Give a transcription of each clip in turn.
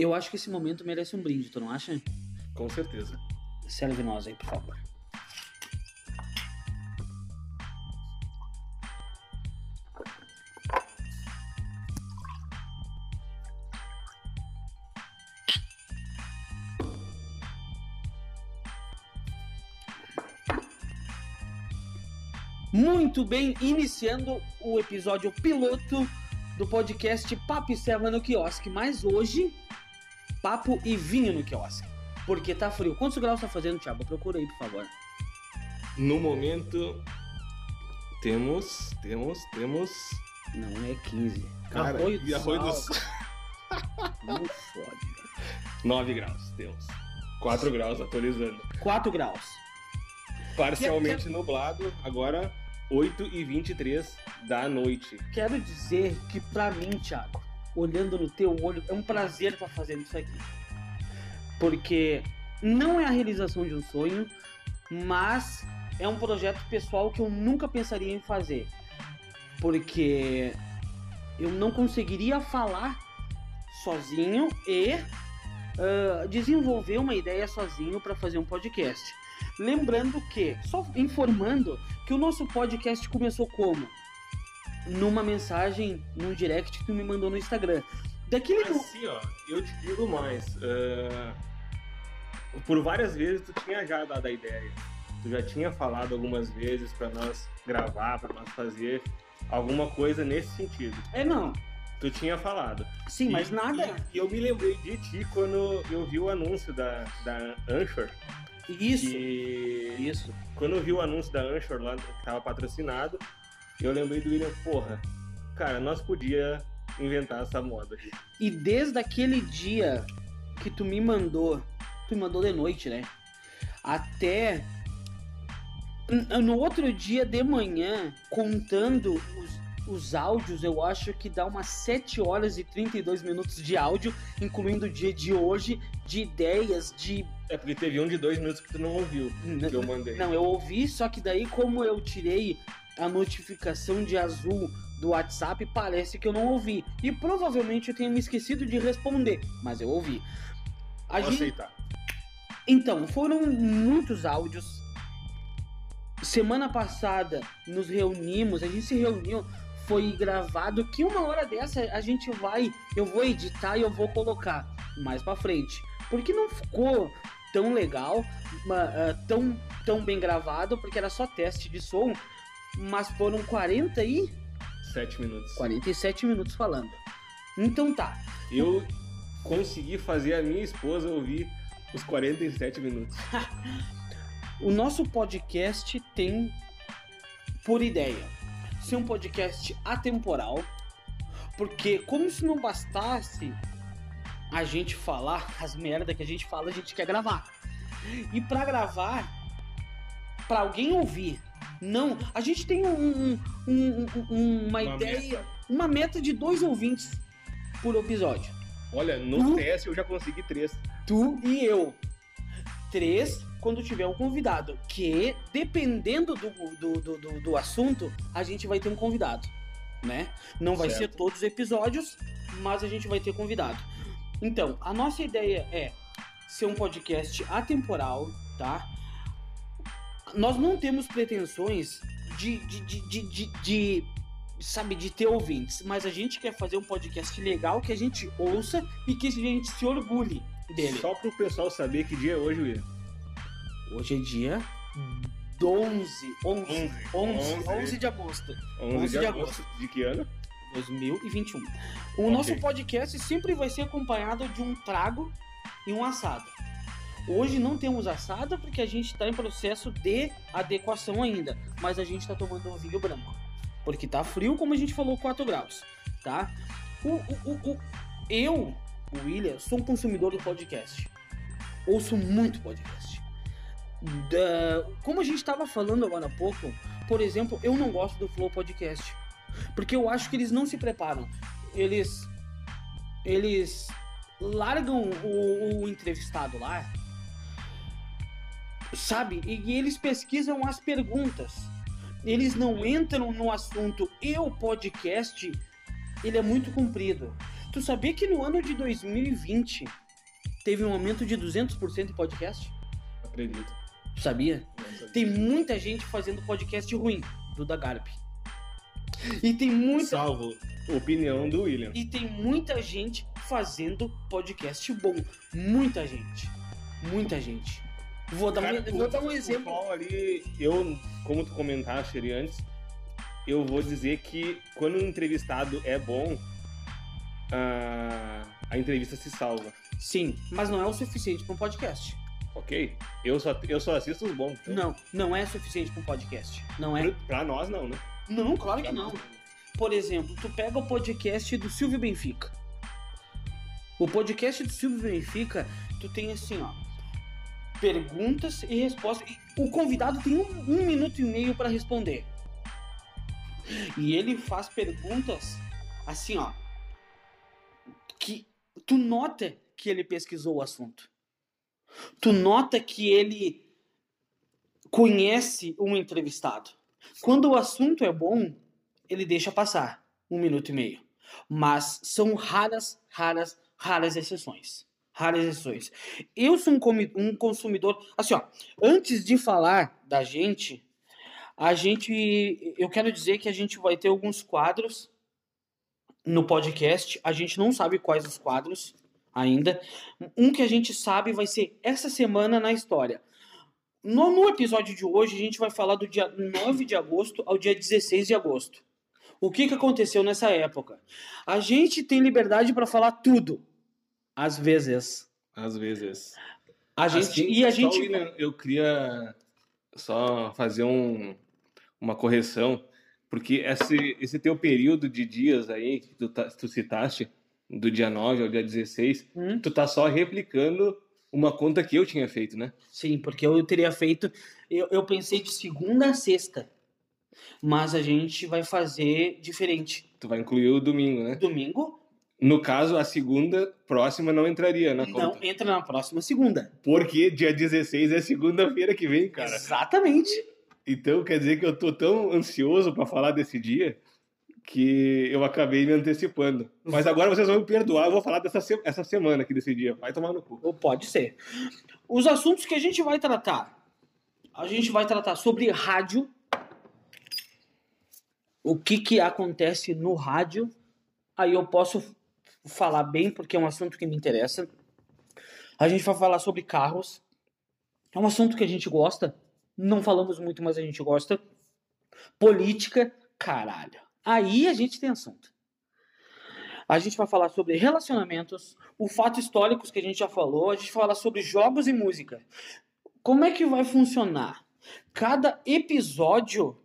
Eu acho que esse momento merece um brinde, tu não acha? Com certeza. Serve nós aí, por favor. Muito bem, iniciando o episódio piloto do podcast Papo e Serva no Quiosque. Mas hoje, papo e vinho no quiosque. Porque tá frio. Quantos graus tá fazendo, Thiago? Procura aí, por favor. No momento, temos, temos, temos... Não é 15. Cara, Arroio e arroio do Sal. Não fode. 9 graus, temos. 4 graus, atualizando. 4 graus. Parcialmente nublado, agora 8 e 23 da noite. Quero dizer que pra mim, Thiago, olhando no teu olho, é um prazer estar fazendo isso aqui. Porque não é a realização de um sonho, mas é um projeto pessoal que eu nunca pensaria em fazer. Porque eu não conseguiria falar sozinho e ah, desenvolver uma ideia sozinho para fazer um podcast. Lembrando que, só informando, que o nosso podcast começou como? Numa mensagem, num direct que tu me mandou no Instagram. Daquele mo- Assim, ó, eu te digo mais. ah, por várias vezes tu tinha já dado a ideia. Tu já tinha falado algumas vezes pra nós gravar, pra nós fazer alguma coisa nesse sentido. É, não. Tu tinha falado. Sim, E- mas nada. E eu me lembrei de ti quando eu vi o anúncio da, da Anchor. Isso. Que Isso. quando eu vi o anúncio da Anchor lá, que tava patrocinado, eu lembrei do William, porra, cara, nós podia inventar essa moda. E desde aquele dia que tu me mandou, tu me mandou de noite, né? Até no outro dia de manhã, contando os, os áudios, eu acho que dá umas 7 horas e 32 minutos de áudio, incluindo o dia de hoje, de ideias, de. É porque teve um de dois minutos que tu não ouviu, que eu mandei. Não, eu ouvi, só que daí, como eu tirei a notificação de azul do WhatsApp, parece que eu não ouvi. E provavelmente eu tenha me esquecido de responder, mas eu ouvi. A Vou gente- aceitar. Então, foram muitos áudios. Semana passada nos reunimos, a gente se reuniu, foi gravado que uma hora dessa a gente vai, eu vou editar e eu vou colocar mais pra frente. Porque não ficou tão legal, ah, tão, tão bem gravado, porque era só teste de som, mas foram 40 e Sete minutos. 47 minutos falando. Então tá. Eu consegui fazer a minha esposa ouvir os 47 minutos. O nosso podcast tem por ideia ser um podcast atemporal, porque como se não bastasse a gente falar as merda que a gente fala, a gente quer gravar. E pra gravar, pra alguém ouvir, não, a gente tem um- um- um- um- uma, Uma ideia, uma meta de dois ouvintes por episódio. Olha, no Hum? teste eu já consegui três. tu e eu. Três, quando tiver um convidado. Que, dependendo do, do, do, do, do assunto, a gente vai ter um convidado. Né? Não vai Certo. ser todos os episódios, mas a gente vai ter convidado. Então, a nossa ideia é ser um podcast atemporal, tá? Nós não temos pretensões de, de, de, de, de- sabe, de ter ouvintes, mas a gente quer fazer um podcast legal que a gente ouça e que a gente se orgulhe dele. Só pro pessoal saber que dia é hoje, William. Hoje é dia 11, 11, 11, 11, 11. de agosto 11, 11 de de agosto. De que ano? 2021. O Ok. nosso podcast sempre vai ser acompanhado de um trago e um assado. Hoje não temos assada porque a gente está em processo de adequação ainda, mas a gente está tomando um vinho branco. Porque tá frio, como a gente falou, 4 graus, tá? O, o, o, o- eu, o William, sou um consumidor do podcast. Ouço muito podcast. Da- como a gente estava falando agora há pouco, por exemplo, eu não gosto do Flow Podcast. Porque eu acho que eles não se preparam. Eles. Eles largam o, o entrevistado lá. Sabe? E, e eles pesquisam as perguntas. Eles não entram no assunto. E o podcast, ele é muito comprido. Tu sabia que no ano de 2020 teve um aumento de 200% em podcast? Acredito. Tu sabia? Tem muita gente fazendo podcast ruim, do da Garp. E tem muita Salvo opinião do William. e tem muita gente fazendo podcast bom. Muita gente. Muita gente. Vou dar, Cara, um, vou dar um exemplo. Ali, eu, como tu comentaste ali antes, eu vou dizer que quando um entrevistado é bom, a, a entrevista se salva, Sim, mas não é o suficiente para um podcast. ok? Eu só, eu só assisto os bons. então. Não, não é suficiente para um podcast. Não é. Pra nós, não, né? Não, claro que Pra não. nós, Por exemplo, tu pega o podcast do Silvio Benfica. O podcast do Silvio Benfica, tu tem assim, ó. Perguntas e respostas. E o convidado tem um, um minuto e meio para responder. E ele faz perguntas assim, ó. Que tu nota que ele pesquisou o assunto. Tu nota que ele conhece um entrevistado. Quando o assunto é bom, ele deixa passar um minuto e meio. Mas são raras, raras, raras exceções. Raras exceções. Eu sou um, um consumidor. Assim, ó, antes de falar da gente, a gente. Eu quero dizer que a gente vai ter alguns quadros no podcast. A gente não sabe quais os quadros ainda. Um que a gente sabe vai ser essa semana na história. No, no episódio de hoje, a gente vai falar do dia 9 de agosto ao dia 16 de agosto. O que, que aconteceu nessa época? A gente tem liberdade para falar tudo. Às vezes. Às vezes. A gente, Assim, e a só, gente. William, eu queria só fazer um, uma correção, porque esse, esse teu período de dias aí, que tu, tá- tu citaste, do dia 9 ao dia 16, Hum? tu tá só replicando uma conta que eu tinha feito, né? Sim, porque eu teria feito. Eu, eu pensei de segunda a sexta. Mas a gente vai fazer diferente. Tu vai incluir o domingo, né? Domingo No caso, a segunda próxima não entraria na não conta. entra na próxima segunda. Porque dia 16 é segunda-feira que vem, cara. Exatamente. Então quer dizer que eu tô tão ansioso pra falar desse dia que eu acabei me antecipando. Mas agora vocês vão me perdoar, eu vou falar dessa se- essa semana aqui desse dia. Vai tomar no cu. Ou pode ser. Os assuntos que a gente vai tratar. A gente vai tratar sobre rádio. O que que acontece no rádio. Aí eu posso falar bem porque é um assunto que me interessa. A gente vai falar sobre carros. É um assunto que a gente gosta. Não falamos muito, mas a gente gosta. Política, caralho. Aí a gente tem assunto. A gente vai falar sobre relacionamentos, o fato históricos que a gente já falou, a gente vai falar sobre jogos e música. Como é que vai funcionar? Cada episódio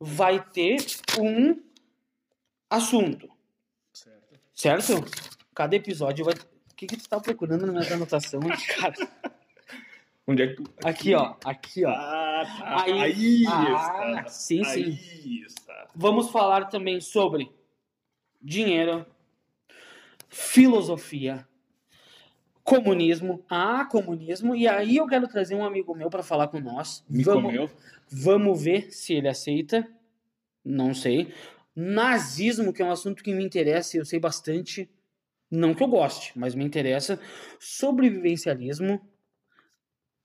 vai ter um assunto, certo? Cada episódio vai. O que, que tu tá procurando na minha anotação, cara? Onde é que tu... Aqui, ó. Aqui, ó. Ah, tá. Aí- Aí, Ah, está. sim, sim. Aí está. Vamos falar também sobre dinheiro, filosofia, comunismo. Ah, comunismo. E aí eu quero trazer um amigo meu para falar com nós. Me vamos, comeu. vamos ver se ele aceita. Não sei. Nazismo, que é um assunto que me interessa, eu sei bastante. Não que eu goste, mas me interessa. Sobrevivencialismo.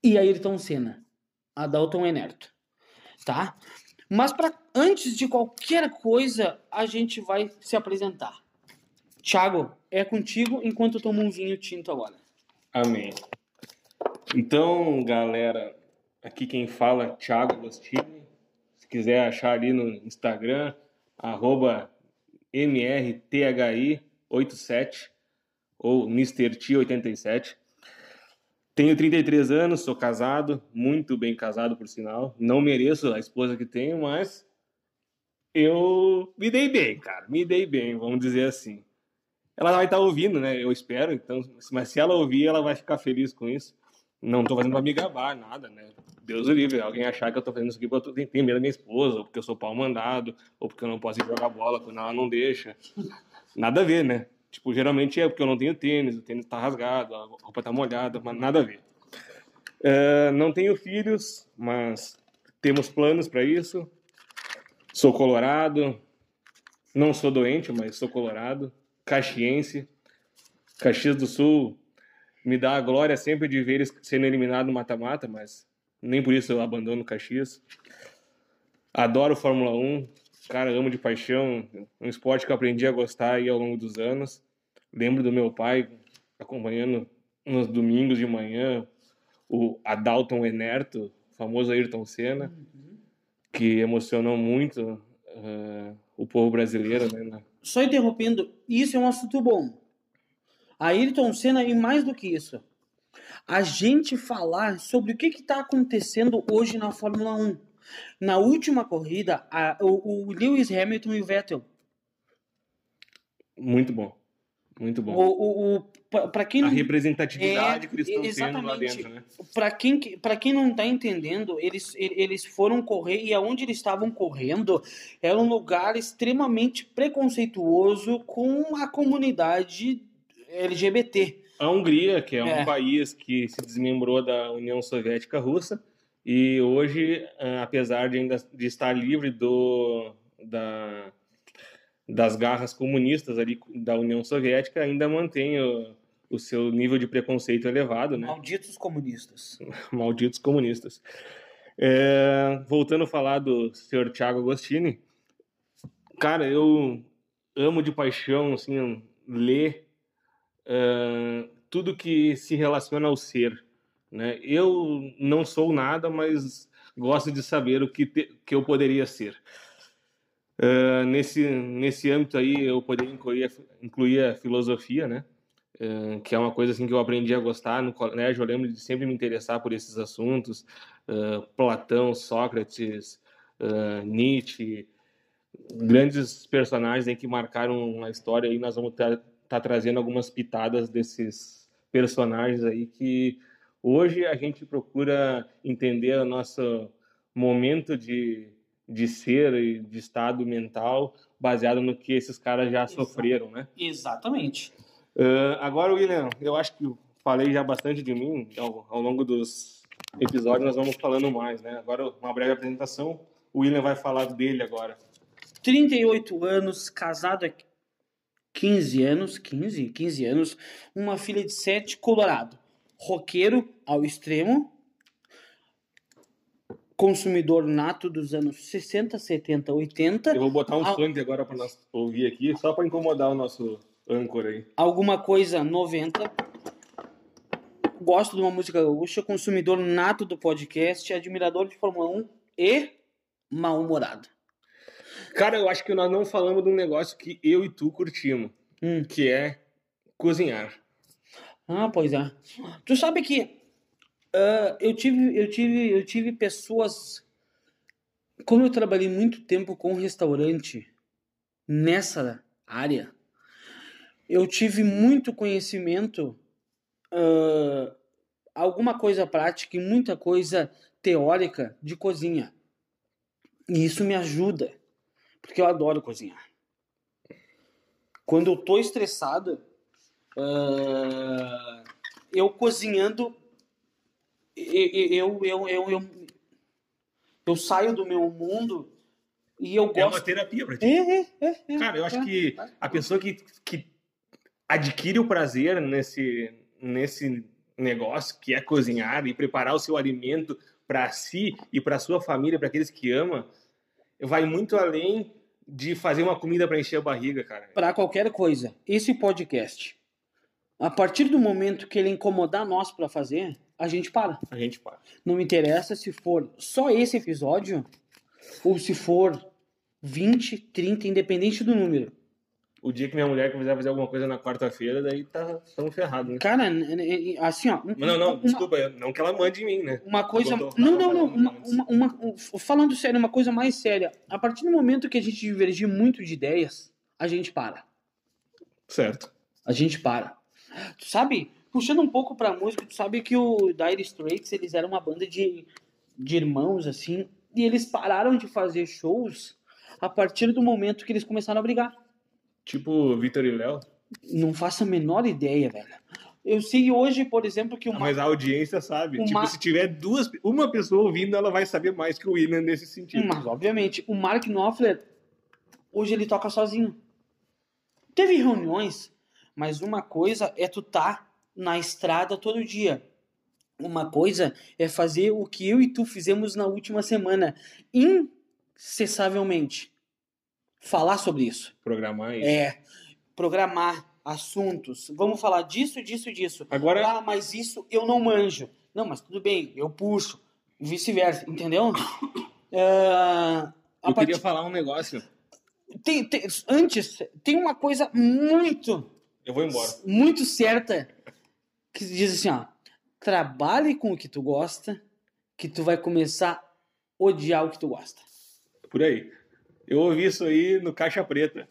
E Ayrton Senna. Adalton Enerto. Tá? Mas para antes de qualquer coisa, a gente vai se apresentar. Thiago, é contigo enquanto eu tomo um vinho tinto agora. Amém. Então, galera, aqui quem fala é Thiago Agostini. Se quiser achar ali no Instagram, arroba MRTHI87 ou MrT87. Tenho 33 anos, sou casado, muito bem casado por sinal. Não mereço a esposa que tenho, mas eu me dei bem, cara. Me dei bem, vamos dizer assim ela vai estar ouvindo, né? Eu espero. Então, mas se ela ouvir, ela vai ficar feliz com isso. Não tô fazendo pra me gabar, nada, né? Deus o livre. Alguém achar que eu tô fazendo isso aqui porque eu tenho medo da minha esposa, ou porque eu sou pau mandado, ou porque eu não posso ir jogar bola quando ela não deixa. Nada a ver, né? Tipo, geralmente é porque eu não tenho tênis, o tênis tá rasgado, a roupa tá molhada, mas nada a ver. É, não tenho filhos, mas temos planos para isso. Sou colorado, não sou doente, mas sou colorado, caxiense. Caxias do Sul me dá a glória sempre de ver eles sendo eliminados no mata-mata, mas nem por isso eu abandono o Caxias. Adoro Fórmula 1, cara, amo de paixão, um esporte que eu aprendi a gostar aí ao longo dos anos. Lembro do meu pai acompanhando nos domingos de manhã o Adalton Enerto, famoso Ayrton Senna, que emocionou muito uh, o povo brasileiro. Né? Só interrompendo, isso é um assunto bom. Ayrton Senna e mais do que isso, a gente falar sobre o que está acontecendo hoje na Fórmula 1. Na última corrida, a, o, o Lewis Hamilton e o Vettel. Muito bom. Muito bom. O, o, para quem não, a representatividade é, que eles estão tendo lá dentro, né? Para quem, para quem não está entendendo, eles, eles foram correr e aonde eles estavam correndo era um lugar extremamente preconceituoso com a comunidade LGBT. A Hungria, que é, é um país que se desmembrou da União Soviética Russa e hoje, ah, apesar de ainda de estar livre do da das garras comunistas ali da União Soviética ainda mantém o, o seu nível de preconceito elevado, né? Malditos comunistas. Malditos comunistas. É, voltando a falar do senhor Tiago Agostini, cara, eu amo de paixão, assim, ler tudo que se relaciona ao ser, né? Eu não sou nada, mas gosto de saber o que, te, que eu poderia ser. Uh, nesse, nesse âmbito aí, eu poderia incluir incluir a filosofia, né? Uh, que é uma coisa assim que eu aprendi a gostar no colégio. Eu lembro de sempre me interessar por esses assuntos. Uh, Platão, Sócrates, Nietzsche, grandes personagens aí que marcaram a história. E nós vamos estar tá, trazendo algumas pitadas desses personagens aí que hoje a gente procura entender o nosso momento de de ser e de estado mental baseado no que esses caras já sofreram, né? Exatamente. Uh, agora, William, eu acho que falei já bastante de mim ao, ao, longo dos episódios, nós vamos falando mais, né? Agora, uma breve apresentação. O William vai falar dele agora. 38 anos, casado 15 anos, 15, 15 anos, uma filha de 7, colorado. Roqueiro ao extremo, consumidor nato dos anos 60, 70, 80. Eu vou botar um Al... funk agora para nós ouvir aqui, só para incomodar o nosso âncora aí. Alguma coisa 90. Gosto de uma música gaúcha, consumidor nato do podcast, admirador de Fórmula 1 e mal-humorado. Cara, eu acho que nós não falamos de um negócio que eu e tu curtimos, hum. que é cozinhar. Ah, pois é. Tu sabe que Uh, eu tive, eu tive, eu tive pessoas. Como eu trabalhei muito tempo com restaurante nessa área, eu tive muito conhecimento, uh, alguma coisa prática e muita coisa teórica de cozinha. E isso me ajuda, porque eu adoro cozinhar. Quando eu tô estressado, uh, eu cozinhando eu, eu, eu, eu, eu, saio do meu mundo e eu gosto. É uma terapia pra ti. É, é, é, é Cara, eu acho é, que é. a pessoa que, que adquire o prazer nesse, nesse negócio que é cozinhar e preparar o seu alimento para si e para sua família, para aqueles que ama, vai muito além de fazer uma comida para encher a barriga, cara. Para qualquer coisa. Esse podcast, a partir do momento que ele incomodar nós para fazer, a gente para. A gente para. Não me interessa se for só esse episódio ou se for 20, 30, independente do número. O dia que minha mulher quiser fazer alguma coisa na quarta-feira, daí tá, estamos ferrados, né? Cara, assim, ó. Não, não, uma, desculpa, não que ela mande em mim, né? Uma coisa. Não, não, não. Uma, uma, uma, falando sério, uma coisa mais séria. A partir do momento que a gente divergir muito de ideias, a gente para. Certo. A gente para. Tu sabe, puxando um pouco pra música, tu sabe que o Dire Straits, eles eram uma banda de, de irmãos, assim, e eles pararam de fazer shows a partir do momento que eles começaram a brigar. Tipo Vitor e Léo? Não faço a menor ideia, velho. Eu sei hoje, por exemplo, que o ah, Mas a audiência sabe. Tipo, se tiver duas, uma pessoa ouvindo, ela vai saber mais que o William nesse sentido. Mas, obviamente, o Mark Knopfler, hoje ele toca sozinho. Teve reuniões Mas uma coisa é tu tá na estrada todo dia. Uma coisa é fazer o que eu e tu fizemos na última semana, incessavelmente. Falar sobre isso. Programar isso. É, programar assuntos. Vamos falar disso, disso, disso. Agora, Ah, mas isso eu não manjo. Não, mas tudo bem, eu puxo. Vice-versa, entendeu? A eu partir- queria falar um negócio. tem- tem- antes, tem uma coisa muito, Eu vou embora. muito certa que diz assim, ó. Trabalhe com o que tu gosta, que tu vai começar a odiar o que tu gosta. Por aí. Eu ouvi isso aí no Caixa Preta.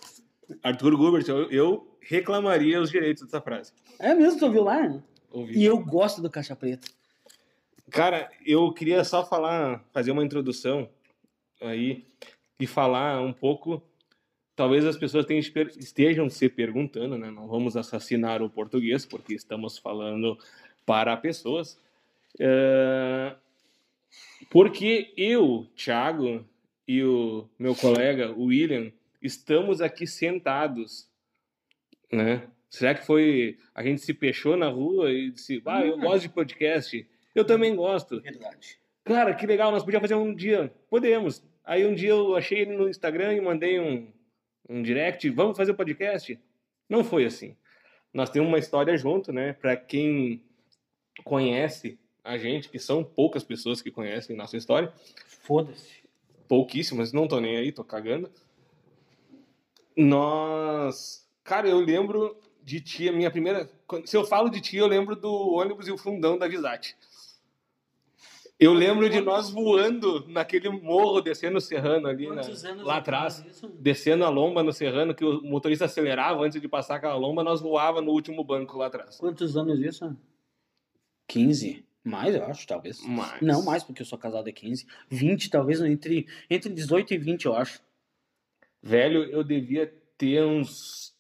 Arthur Gubert, eu, eu reclamaria os direitos dessa frase. É mesmo, tu ouviu lá? Ouvi. E eu gosto do Caixa Preta. Cara, eu queria só falar, fazer uma introdução aí e falar um pouco. Talvez as pessoas tenham- estejam se perguntando, né? Não vamos assassinar o português, porque estamos falando para pessoas. É, Porque eu, Thiago, e o meu colega, o William, estamos aqui sentados, né? Será que foi. A gente se fechou na rua e disse, ah, eu Hum. gosto de podcast. Eu também gosto. Verdade. Cara, que legal, nós podíamos fazer um dia. Podemos. Aí um dia eu achei ele no Instagram e mandei um, um direct, vamos fazer o podcast? Não foi assim. Nós temos uma história junto, né? Pra quem conhece a gente, que são poucas pessoas que conhecem nossa história, Foda-se. Pouquíssimas, não tô nem aí, tô cagando. Nós. Cara, eu lembro de ti, a minha primeira. quando- Se eu falo de ti, eu lembro do ônibus e o fundão da Visate. Eu lembro de nós voando naquele morro, descendo o Serrano ali, anos lá atrás? Descendo a lomba no Serrano, que o motorista acelerava antes de passar aquela lomba, nós voava no último banco lá atrás. Quantos anos isso? 15. Mais, eu acho, talvez. Mas... Não, mais, porque eu sou casado há 15. 20, talvez, entre, entre 18 e 20, eu acho. Velho, eu devia ter uns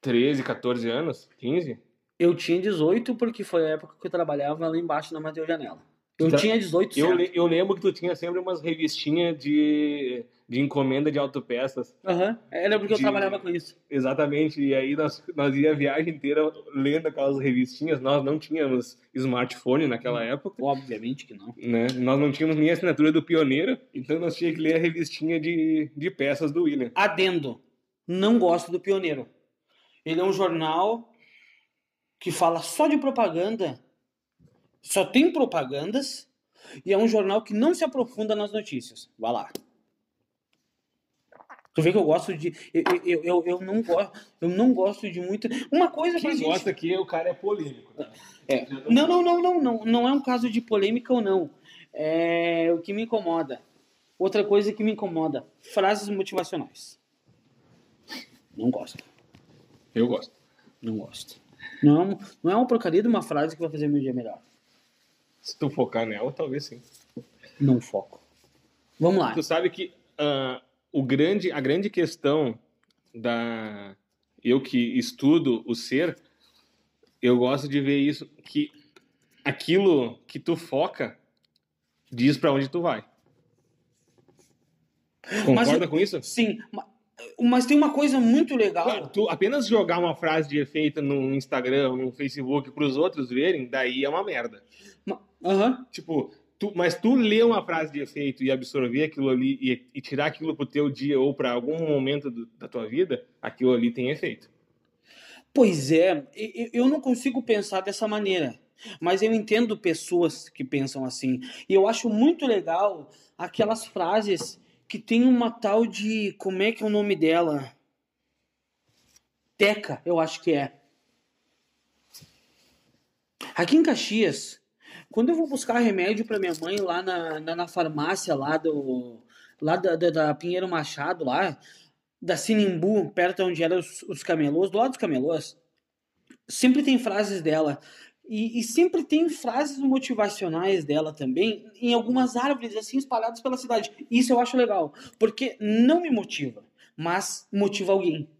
13, 14 anos, 15. Eu tinha 18 porque foi a época que eu trabalhava lá embaixo na Mateus Janela. Eu Tá. tinha 18 Eu, eu lembro que tu tinha sempre umas revistinhas de, de encomenda de autopeças. Aham. Era porque eu De- trabalhava com isso. Exatamente. E aí nós, nós ia a viagem inteira lendo aquelas revistinhas. Nós não tínhamos smartphone naquela época. Obviamente que não. Né? Nós não tínhamos nem a assinatura do Pioneiro. Então nós tínhamos que ler a revistinha de, de peças do William. Adendo. Não gosto do Pioneiro. Ele é um jornal que fala só de propaganda. Só tem propagandas. E é um jornal que não se aprofunda nas notícias. Vai lá. Tu vê que eu gosto de. Eu, eu, eu, eu não, gosto, eu não gosto de muito. Uma coisa pra Quem gente. gosta aqui, o cara é polêmico. tá? É. Não, não, não, não, não. Não é um caso de polêmica ou não. É o que me incomoda. Outra coisa que me incomoda: frases motivacionais. Não gosto. Eu gosto. Não gosto. Não, não é uma porcaria de uma frase que vai fazer meu dia melhor. Se tu focar nela, talvez sim. Não foco. Vamos lá. Tu sabe que ah, o grande, a grande questão da eu que estudo o ser, eu gosto de ver isso que aquilo que tu foca diz pra onde tu vai. Concorda eu- com isso? Sim, ma- mas tem uma coisa muito legal. Claro, tu apenas jogar uma frase de efeito no Instagram, no Facebook pros outros verem, daí é uma merda. Aham. Tipo, tu, mas tu ler uma frase de efeito e absorver aquilo ali e, e tirar aquilo pro teu dia ou para algum momento do- da tua vida, aquilo ali tem efeito. Pois é, eu não consigo pensar dessa maneira. Mas eu entendo pessoas que pensam assim. E eu acho muito legal aquelas frases que tem uma tal de. Como é que é o nome dela? Teca, eu acho que é. Aqui em Caxias, quando eu vou buscar remédio para minha mãe lá na, na, na farmácia lá do. Lá da, da, da Pinheiro Machado, lá, da Sinimbu, perto onde eram os, os camelôs, do lado dos camelôs, sempre tem frases dela. E, e sempre tem frases motivacionais dela também, em algumas árvores assim espalhadas pela cidade. Isso eu acho legal, porque não me motiva, mas motiva alguém.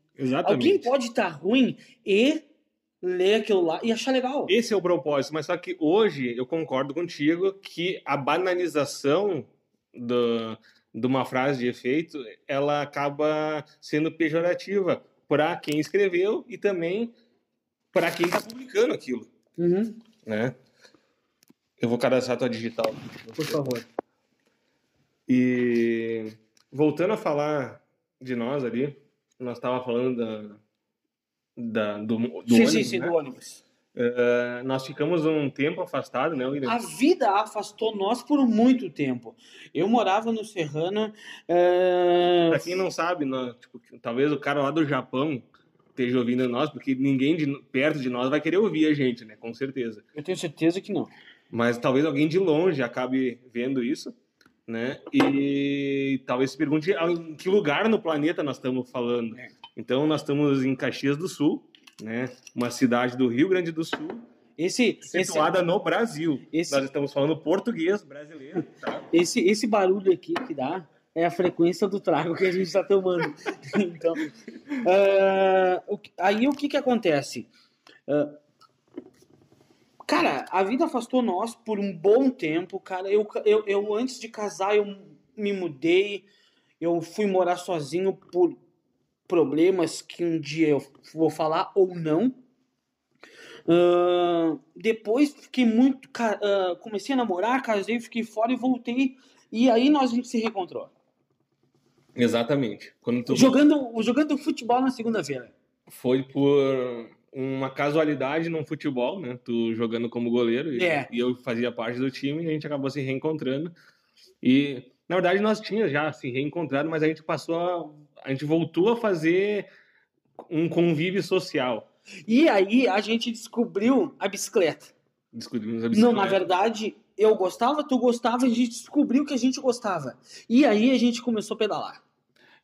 Alguém pode estar ruim e ler aquilo lá e achar legal. Esse é o propósito, mas só que hoje eu concordo contigo que a banalização do, de uma frase de efeito, ela acaba sendo pejorativa para quem escreveu e também para quem tá publicando aquilo, Uhum, né? Eu vou cadastrar tua digital. por favor. E voltando a falar de nós ali, nós tava falando da, da do, do sim, ônibus, sim, sim, né? do ônibus. Eh, nós ficamos um tempo afastado, né, William? A vida afastou nós por muito tempo. Eu morava no Serrano. é, Pra quem não sabe, nós, tipo, talvez o cara lá do Japão esteja ouvindo nós, porque ninguém de, perto de nós vai querer ouvir a gente, né? Com certeza. Eu tenho certeza que não. Mas talvez alguém de longe acabe vendo isso, né? E talvez se pergunte ah, em que lugar no planeta nós estamos falando. É. Então, nós estamos em Caxias do Sul, né? Uma cidade do Rio Grande do Sul, Esse, esse, situada no Brasil. esse- Nós estamos falando português brasileiro, tá? esse, esse barulho aqui que dá é a frequência do trago que a gente está tomando. então, o que- aí o que que acontece? Ah, cara, a vida afastou nós por um bom tempo, cara. Eu, eu, eu antes de casar eu me mudei, eu fui morar sozinho por problemas que um dia eu vou falar ou não. Ah, depois fiquei muito. ah, comecei a namorar, casei, fiquei fora e voltei. E aí nós a gente se reencontrou. Exatamente. Quando tu Jogando, jogando futebol na segunda-feira. foi por uma casualidade num futebol, né? Tu jogando como goleiro e, É. e eu fazia parte do time e a gente acabou se reencontrando. E na verdade nós tínhamos já se reencontrado, mas a gente passou a, a gente voltou a fazer um convívio social. E aí a gente descobriu a bicicleta. Descobrimos a Não, bicicleta. na verdade, eu gostava, tu gostava, a gente descobriu que a gente gostava. E aí a gente começou a pedalar.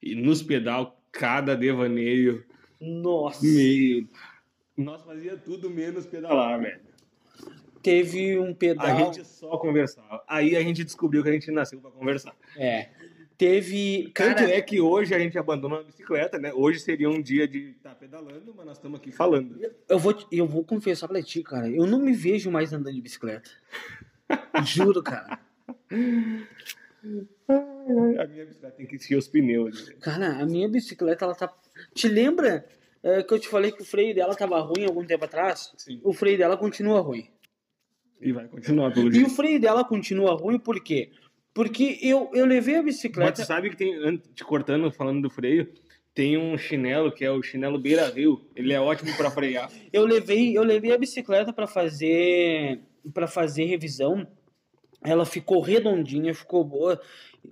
E nos pedal, cada devaneio, Nossa. meio. Nós fazia tudo menos pedalar, velho. Teve um A pedal. gente só conversava. Aí a gente descobriu que a gente nasceu pra conversar. É. Teve. Tanto Cara, é que hoje a gente abandona a bicicleta, né? Hoje seria um dia de estar pedalando, mas nós estamos aqui falando. eu vou, eu vou confessar pra ti, cara. Eu não me vejo mais andando de bicicleta. Juro, cara. A minha bicicleta tem que encher os pneus. né? Cara, a minha bicicleta, ela tá. Te lembra é, que eu te falei que o freio dela tava ruim algum tempo atrás? Sim. O freio dela continua ruim. E vai continuar pelo E o freio dela continua ruim por quê? Porque eu, eu levei a Mas bicicleta. tu sabe que tem, an- te cortando, falando do freio, tem um chinelo que é o chinelo Beira Rio. Ele é ótimo pra frear. Eu levei, eu levei a bicicleta para fazer para fazer revisão. Ela ficou redondinha, ficou boa.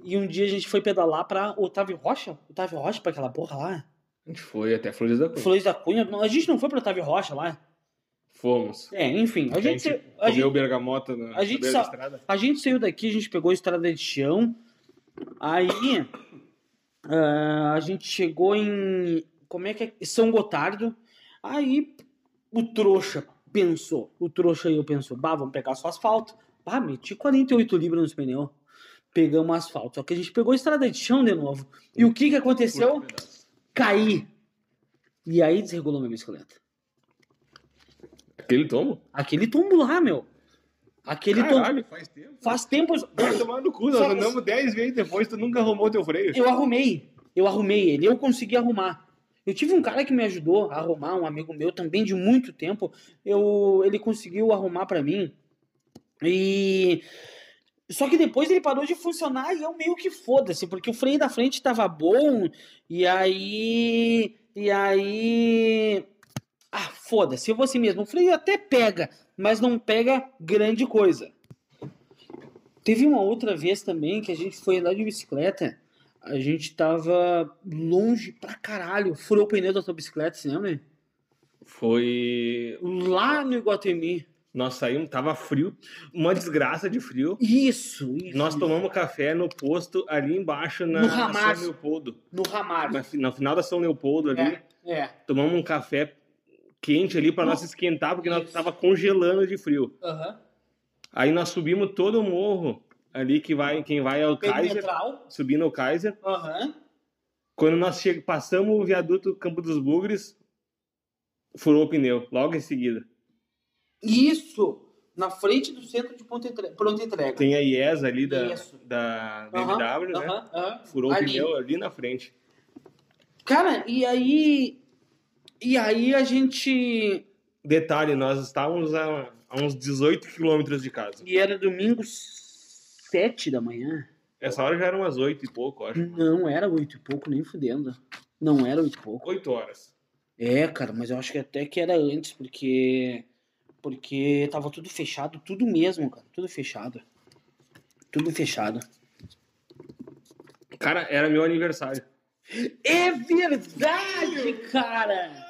E um dia a gente foi pedalar para Otávio Rocha, Otávio Rocha para aquela porra lá. A gente foi até Flores da Cunha. Flores da Cunha. A gente não foi para Otávio Rocha lá. Fomos. É, enfim, a, gente, a, comeu gente bergamota na, a gente só- estrada. a gente saiu daqui, a gente pegou a estrada de chão. Aí ah, a gente chegou em como é que é? São Gotardo. Aí o trouxa pensou, o trouxa aí eu pensou, bah, vamos pegar só asfalto. Bah, meti 48 libras nos pneus. Pegamos asfalto. Só que a gente pegou a estrada de chão de novo. E o que que aconteceu? Pedaço. Caí. E aí desregulou minha bicicleta. Aquele tomo? Aquele tombo lá, meu. Aquele tombo. Caralho, faz tempo. Faz tempo. Vai tomar no cu, nós Só- andamos 10 vezes depois, tu nunca arrumou teu freio. Eu arrumei. Eu arrumei ele. Eu consegui arrumar. Eu tive um cara que me ajudou a arrumar, um amigo meu também de muito tempo. Eu, ele conseguiu arrumar pra mim. E só que depois ele parou de funcionar e eu meio que foda-se, porque o freio da frente tava bom e aí e aí ah, foda-se, eu vou assim mesmo. O freio até pega, mas não pega grande coisa. Teve uma outra vez também que a gente foi andar de bicicleta. A gente tava longe pra caralho. Furou o pneu da tua bicicleta, você lembra? Foi. Lá no Iguatemi. Nós saímos, tava frio, uma desgraça de frio. Isso, isso. Nós tomamos café no posto ali embaixo na No Ramar. São Leopoldo. No Ramalho. Na, no final da São Leopoldo ali, É, é. tomamos um café quente ali para nós esquentar, porque nós Isso. tava congelando de frio. Aham. Aí nós subimos todo o morro ali que vai, quem vai é o Kaiser, subindo o Kaiser. Aham. Quando nós che... passamos o viaduto Campo dos Bugres, furou o pneu, logo em seguida. Isso. Na frente do centro de pronta entre- pronta entrega. Tem a IES ali da, Isso. da BMW, né? aham, aham. Furou o Ali. pneu ali na frente. Cara, e aí. E aí a gente. Detalhe, nós estávamos a, a uns 18 quilômetros de casa. E era domingo sete da manhã. Essa hora já eram umas 8 e pouco, acho. Não era oito e pouco, nem fudendo. Não era oito e pouco. 8 horas. É, cara, mas eu acho que até que era antes, porque. Porque tava tudo fechado, tudo mesmo, cara. Tudo fechado. Tudo fechado. Cara, era meu aniversário. É verdade, cara!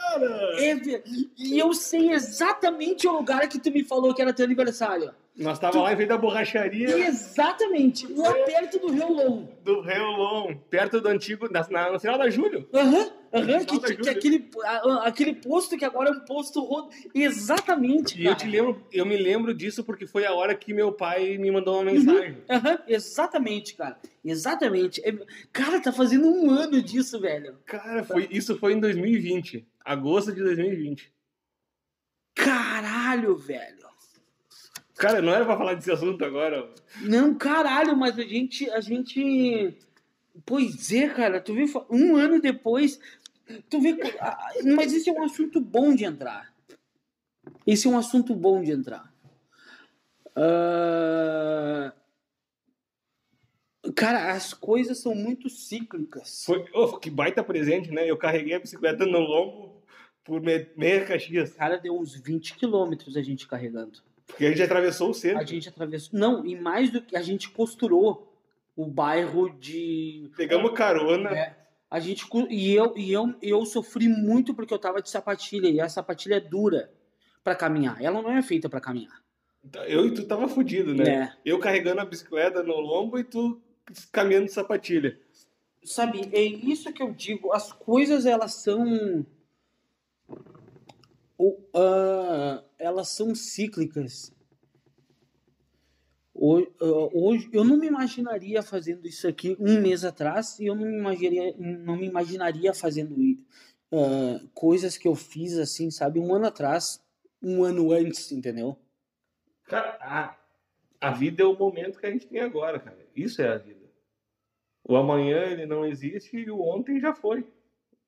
É ver... E eu sei exatamente o lugar que tu me falou que era teu aniversário. Nós tava lá em frente da borracharia Exatamente, lá perto do Rio Long. do Reolon, perto do antigo, na, na, no final da Júlio. Aham, aham, que, Final da que Júlia. aquele, a- aquele posto que agora é um posto rodo. Exatamente, E cara. eu te lembro, eu me lembro disso porque foi a hora que meu pai me mandou uma mensagem. Aham, exatamente, cara. Exatamente. É- Cara, tá fazendo um ano disso, velho. Cara, foi, isso foi em 2020, agosto de 2020. Caralho, velho. Cara, não era pra falar desse assunto agora. Não, caralho, mas a gente. A gente. Pois é, cara, tu vê, um ano depois. Tu vê. ah, Mas esse é um assunto bom de entrar. Esse é um assunto bom de entrar. Ah, Cara, as coisas são muito cíclicas. Foi, oh, que baita presente, né? Eu carreguei a bicicleta no lombo por me- meia Caxias. Cara, deu uns 20 quilômetros a gente carregando. Porque a gente atravessou o centro. A gente atravessou. Não, e mais do que a gente costurou o bairro de. Pegamos carona. É. A gente e eu e eu, eu sofri muito porque eu tava de sapatilha e a sapatilha é dura pra caminhar. Ela não é feita pra caminhar. Eu e tu tava fudido, né? É. Eu carregando a bicicleta no lombo e tu caminhando de sapatilha. Sabe, é isso que eu digo. As coisas elas são o- ah, elas são cíclicas. Hoje, hoje eu não me imaginaria fazendo isso aqui um mês atrás e eu não me imaginaria, não me imaginaria fazendo ah, coisas que eu fiz assim, sabe, um ano atrás, um ano antes, entendeu? Cara, a, a vida é o momento que a gente tem agora, cara. Isso é a vida. O amanhã ele não existe e o ontem já foi.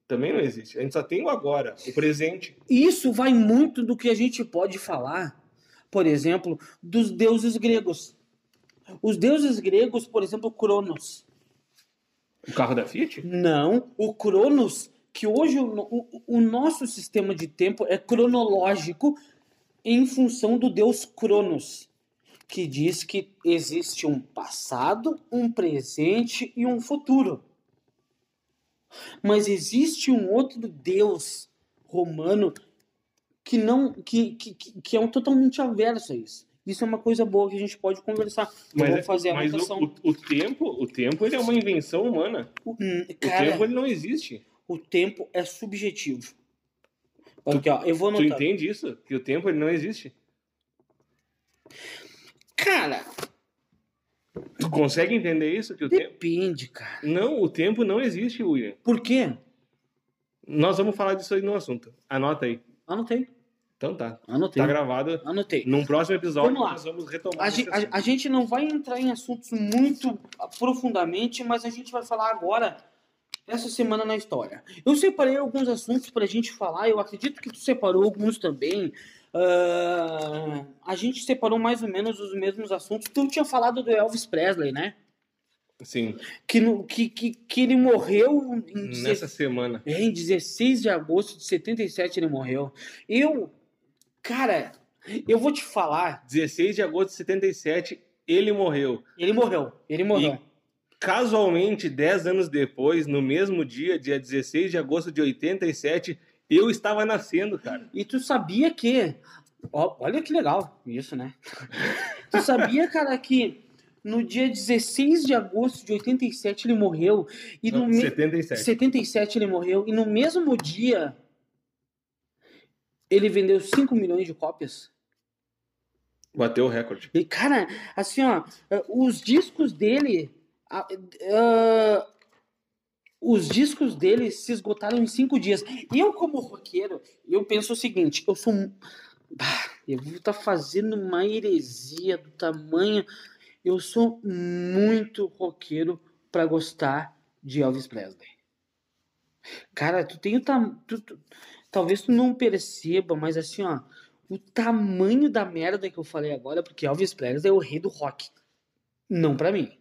Também não existe. A gente só tem o agora, o presente. Isso vai muito do que a gente pode falar, por exemplo, dos deuses gregos. Os deuses gregos, por exemplo, Cronos. O carro da Fiat? Não, o Cronos, que hoje o, o- o nosso sistema de tempo é cronológico em função do deus Cronos, que diz que existe um passado, um presente e um futuro. Mas existe um outro deus romano que não que, que, que é um totalmente averso a isso. Isso é uma coisa boa que a gente pode conversar. Eu vou é- fazer a mas o, o, o tempo, o tempo ele é uma invenção humana. Hum, O cara, tempo ele não existe. o tempo é subjetivo. Aqui, ó, eu vou Tu anotar. entende isso? Que o tempo ele não existe. Cara, Tu consegue entender isso? Que o tempo. depende, cara. Não, o tempo não existe, William. Por quê? Nós vamos falar disso aí no assunto. Anota aí. Anotei. Então tá. Anotei. Tá gravado. Anotei. Num próximo episódio Vamos lá. nós vamos retomar. A, a- a gente não vai entrar em assuntos muito profundamente, mas a gente vai falar agora, essa semana na história. Eu separei alguns assuntos pra gente falar, eu acredito que tu separou alguns também. Ah, a gente separou mais ou menos os mesmos assuntos. Tu tinha falado do Elvis Presley, né? Sim, Que, no- que, que, que ele morreu em nessa semana. É, em 16 de agosto de 77 ele morreu. Eu, cara, eu vou te falar, 16 de agosto de 77, ele morreu. ele morreu, ele morreu. Casualmente, 10 anos depois, no mesmo dia, dia 16 de agosto de 87, eu estava nascendo, cara. E tu sabia que, ó, olha que legal isso, né? tu sabia, cara, que no dia 16 de agosto de 87 ele morreu e no me... 77. 77 ele morreu e no mesmo dia ele vendeu 5 milhões de cópias. Bateu o recorde. E, cara, assim, ó, eh, os discos dele. ah, ah, os discos dele se esgotaram em cinco dias. Eu, como roqueiro, eu penso o seguinte: eu sou. Bah, eu vou estar fazendo uma heresia do tamanho. Eu sou muito roqueiro pra gostar de Elvis Presley. Cara, tu tem o tam... tu, tu- talvez tu não perceba, mas assim, ó, o tamanho da merda que eu falei agora, porque Elvis Presley é o rei do rock. Não pra mim.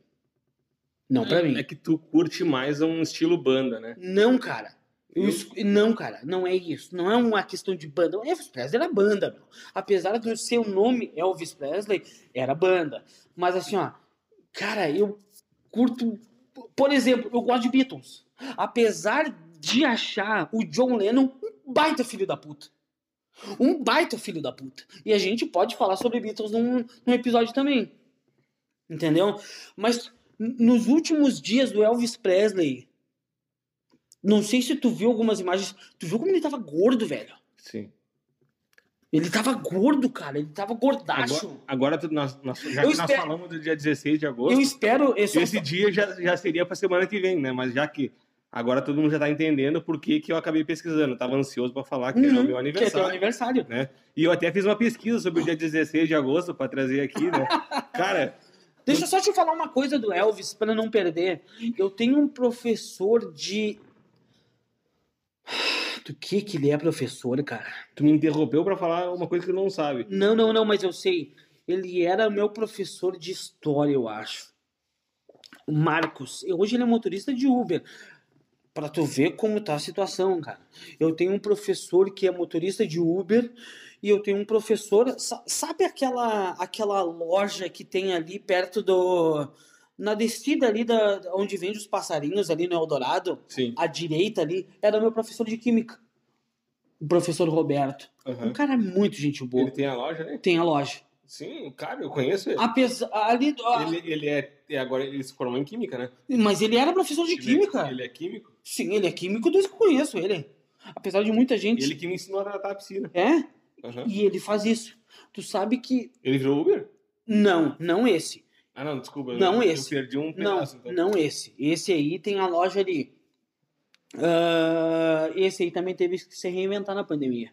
Não pra mim. É que tu curte mais um estilo banda, né? Não, cara. Es- Não, cara, não é isso. Não é uma questão de banda. O Elvis Presley era banda, meu. Apesar do seu nome Elvis Presley, era banda. Mas assim, ó, cara, eu curto. Por exemplo, eu gosto de Beatles. Apesar de achar o John Lennon um baita filho da puta. Um baita filho da puta. E a gente pode falar sobre Beatles num, num episódio também. Entendeu? Mas nos últimos dias do Elvis Presley, não sei se tu viu algumas imagens. Tu viu como ele tava gordo, velho? Sim. Ele tava gordo, cara. Ele tava gordaço. Agora, agora nós, nós- já Eu que nós espero- falamos do dia 16 de agosto, Eu espero. Esse, esse dia já, já seria pra semana que vem, né? Mas já que agora todo mundo já tá entendendo por que, que eu acabei pesquisando. Eu tava ansioso pra falar que era Uhum, o meu que é teu aniversário. aniversário. né? E eu até fiz uma pesquisa sobre o dia 16 de agosto pra trazer aqui, né? Cara, Deixa eu só te falar uma coisa do Elvis, para não perder. Eu tenho um professor de. Do que que ele é professor, cara? tu me interrompeu pra falar uma coisa que tu não sabe. Não, não, não, mas eu sei. Ele era meu professor de história, eu acho. O Marcos. Hoje ele é motorista de Uber. Pra tu ver como tá a situação, cara. Eu tenho um professor que é motorista de Uber e eu tenho um professor, sa- sabe aquela aquela loja que tem ali perto do na descida ali da onde vende os passarinhos ali no Eldorado, Sim. à direita ali, era meu professor de química. O professor Roberto. Aham. Um cara muito gente boa. Ele tem a loja, né? Tem a loja. Sim, cara, eu conheço ele. Apesar ali, ah, Ele, ele é, é. Agora ele se formou em química, né? mas ele era professor de Ele é- química. Ele é químico. Sim, ele é químico desde que eu conheço ele. Apesar de muita gente. Ele que me ensinou a tratar a piscina. É? Aham. E ele faz isso. Tu sabe que. Ele virou Uber? Não, não esse. Ah, não, desculpa. Não eu, esse. Eu perdi um Não, pedaço, então. não esse. Esse aí tem a loja ali. Ah, esse aí também teve que se reinventar na pandemia.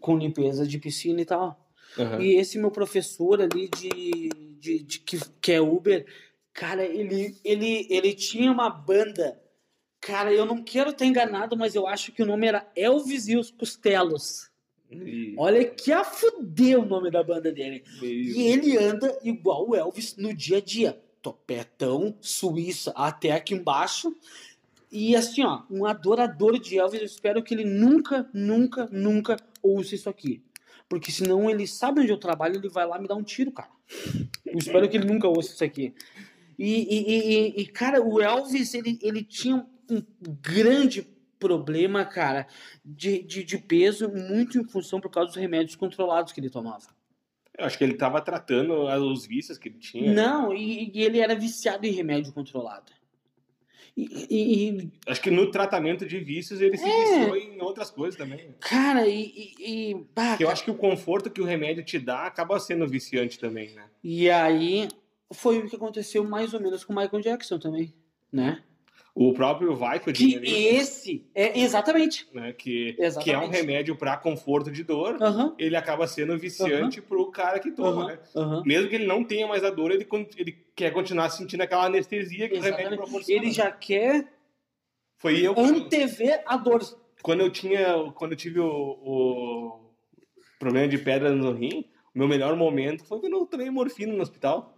Com limpeza de piscina e tal. Aham. E esse meu professor ali de, de, de- que, que é Uber, cara, ele, ele, ele tinha uma banda. Cara, eu não quero estar enganado, mas eu acho que o nome era Elvis e os Costelos. E- Olha que a fuder o nome da banda dele. E ele anda igual o Elvis no dia a dia. Topetão, Suíça, até aqui embaixo. E assim, ó, um adorador de Elvis. Eu espero que ele nunca, nunca, nunca ouça isso aqui. Porque senão ele sabe onde eu trabalho, ele vai lá me dar um tiro, cara. Eu espero que ele nunca ouça isso aqui. E, e- e- e- e, cara, o Elvis, ele, ele tinha um grande problema, cara, de, de, de peso, muito em função por causa dos remédios controlados que ele tomava. Eu acho que ele tava tratando os vícios que ele tinha. Não, e, e ele era viciado em remédio controlado. E, e- Acho que no tratamento de vícios ele se É. viciou em outras coisas também. cara, e. e, e- bah, eu acho que o conforto que o remédio te dá acaba sendo viciante também, né? E aí foi o que aconteceu mais ou menos com o Michael Jackson também, né? O próprio Vicodin Que ali, esse é exatamente. né, que, Exatamente. que é um remédio para conforto de dor, ele acaba sendo viciante pro cara que toma, né? Mesmo que ele não tenha mais a dor, ele, ele quer continuar sentindo aquela anestesia que o remédio Exatamente. proporciona. Ele já quer Foi eu antever a dor. quando eu tinha, quando eu tive o, o problema de pedra no rim, o meu melhor momento foi quando eu tomei morfina no hospital.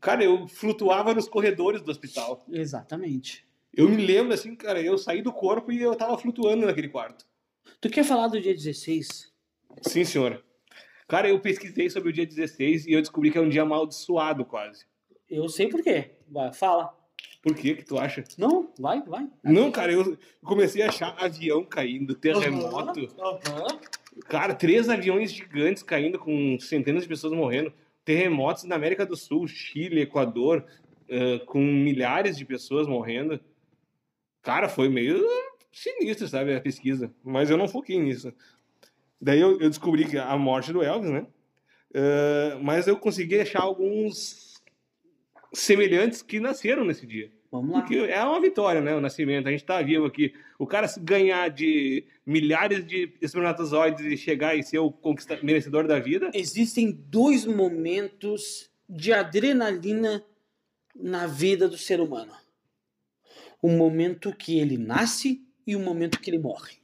Cara, eu flutuava nos corredores do hospital. Exatamente. Eu me lembro assim, cara, eu saí do corpo e eu tava flutuando naquele quarto. Tu quer falar do dia 16? Sim, senhora. Cara, eu pesquisei sobre o dia 16 e eu descobri que é um dia amaldiçoado quase. Eu sei por quê. Vai, fala. Por que que tu acha? Não, vai, vai. Não, cara, eu comecei a achar avião caindo, terremoto. Aham. Cara, três aviões gigantes caindo com centenas de pessoas morrendo. Terremotos na América do Sul, Chile, Equador, eh, com milhares de pessoas morrendo. Cara, foi meio sinistro, sabe, a pesquisa. Mas eu não foquei nisso. Daí eu, eu descobri que a morte do Elvis, né? Eh, mas eu consegui achar alguns semelhantes que nasceram nesse dia. Vamos lá. Porque é uma vitória, né? O nascimento. A gente tá vivo aqui. O cara se ganhar de milhares de espermatozoides e chegar e ser o conquista... merecedor da vida. Existem dois momentos de adrenalina na vida do ser humano: o momento que ele nasce e o momento que ele morre.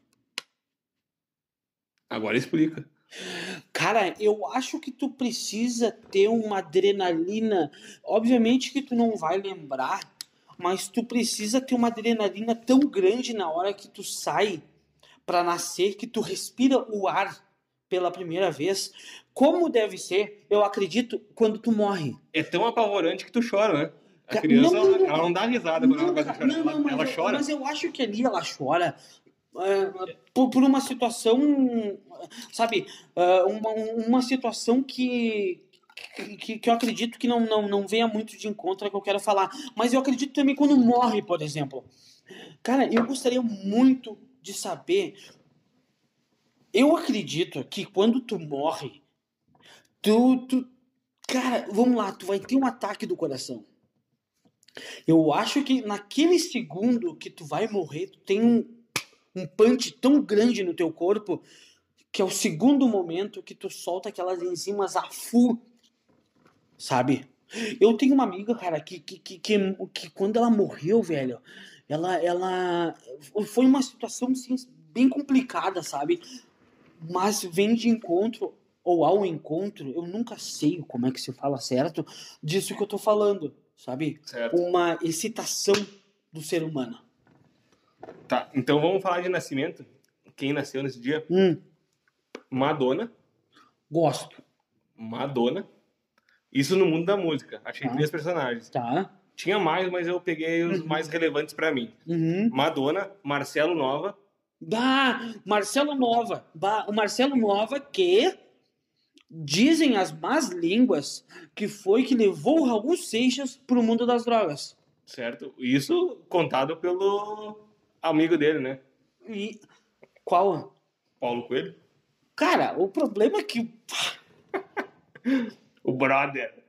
Agora explica. Cara, eu acho que tu precisa ter uma adrenalina. Obviamente que tu não vai lembrar, mas tu precisa ter uma adrenalina tão grande na hora que tu sai para nascer que tu respira o ar pela primeira vez. Como deve ser, eu acredito, quando tu morre. É tão apavorante que tu chora, né? A criança, não, não, ela não dá risada quando ela cara, chorar. não, ela, não, mas ela eu- chora. Mas eu acho que ali ela chora é, por, por uma situação, sabe, é, uma, uma situação que, que, que eu acredito que não, não, não venha muito de encontro ao que eu quero falar. Mas eu acredito também quando morre, por exemplo. Cara, eu gostaria muito de saber. Eu acredito que quando tu morre, tu, tu. Cara, vamos lá, tu vai ter um ataque do coração. Eu acho que naquele segundo que tu vai morrer, tu tem um, um punch tão grande no teu corpo que é o segundo momento que tu solta aquelas enzimas a full, sabe? Eu tenho uma amiga, cara, que, que, que, que, quando ela morreu, velho, ela, ela foi uma situação assim, bem complicada, sabe? Mas vem de encontro ou ao encontro, eu nunca sei como é que se fala certo disso que eu tô falando, sabe? Certo. Uma excitação do ser humano. Tá, então vamos falar de nascimento. Quem nasceu nesse dia? Hum, Madonna. gosto, Madonna. Isso no mundo da música. Achei Tá. três personagens. tá? Tinha mais, mas eu peguei os Uhum. mais relevantes pra mim. Uhum. Madonna, Marcelo Nova. Bah, Marcelo Nova. Bah, o Marcelo Nova que dizem as más línguas que foi que levou o Raul Seixas pro mundo das drogas. Certo? Isso contado pelo amigo dele, né? E qual? Paulo Coelho. Cara, o problema é que O brother.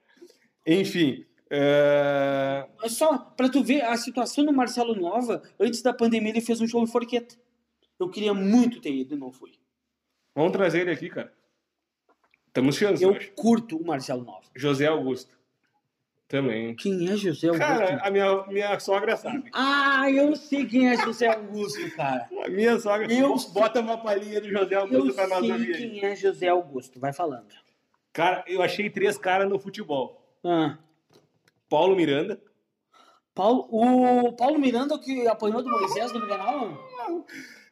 Enfim. é, só pra tu ver a situação do Marcelo Nova, antes da pandemia ele fez um show em Forqueta. Eu queria muito ter ido e não fui. Vamos trazer ele aqui, cara. Estamos chance, eu Eu curto o Marcelo Nova. José Augusto. Também. Quem é José Augusto? Cara, a minha, minha sogra sabe. Ah, eu sei quem é José Augusto, cara. A minha sogra. Eu- Bota uma palhinha do José Augusto Eu pra nós sei ouvir. aí. quem é José Augusto. Vai falando. Cara, eu achei três caras no futebol. Ah, Paulo Miranda. Paulo, o Paulo Miranda que apanhou do Moisés no Grenal?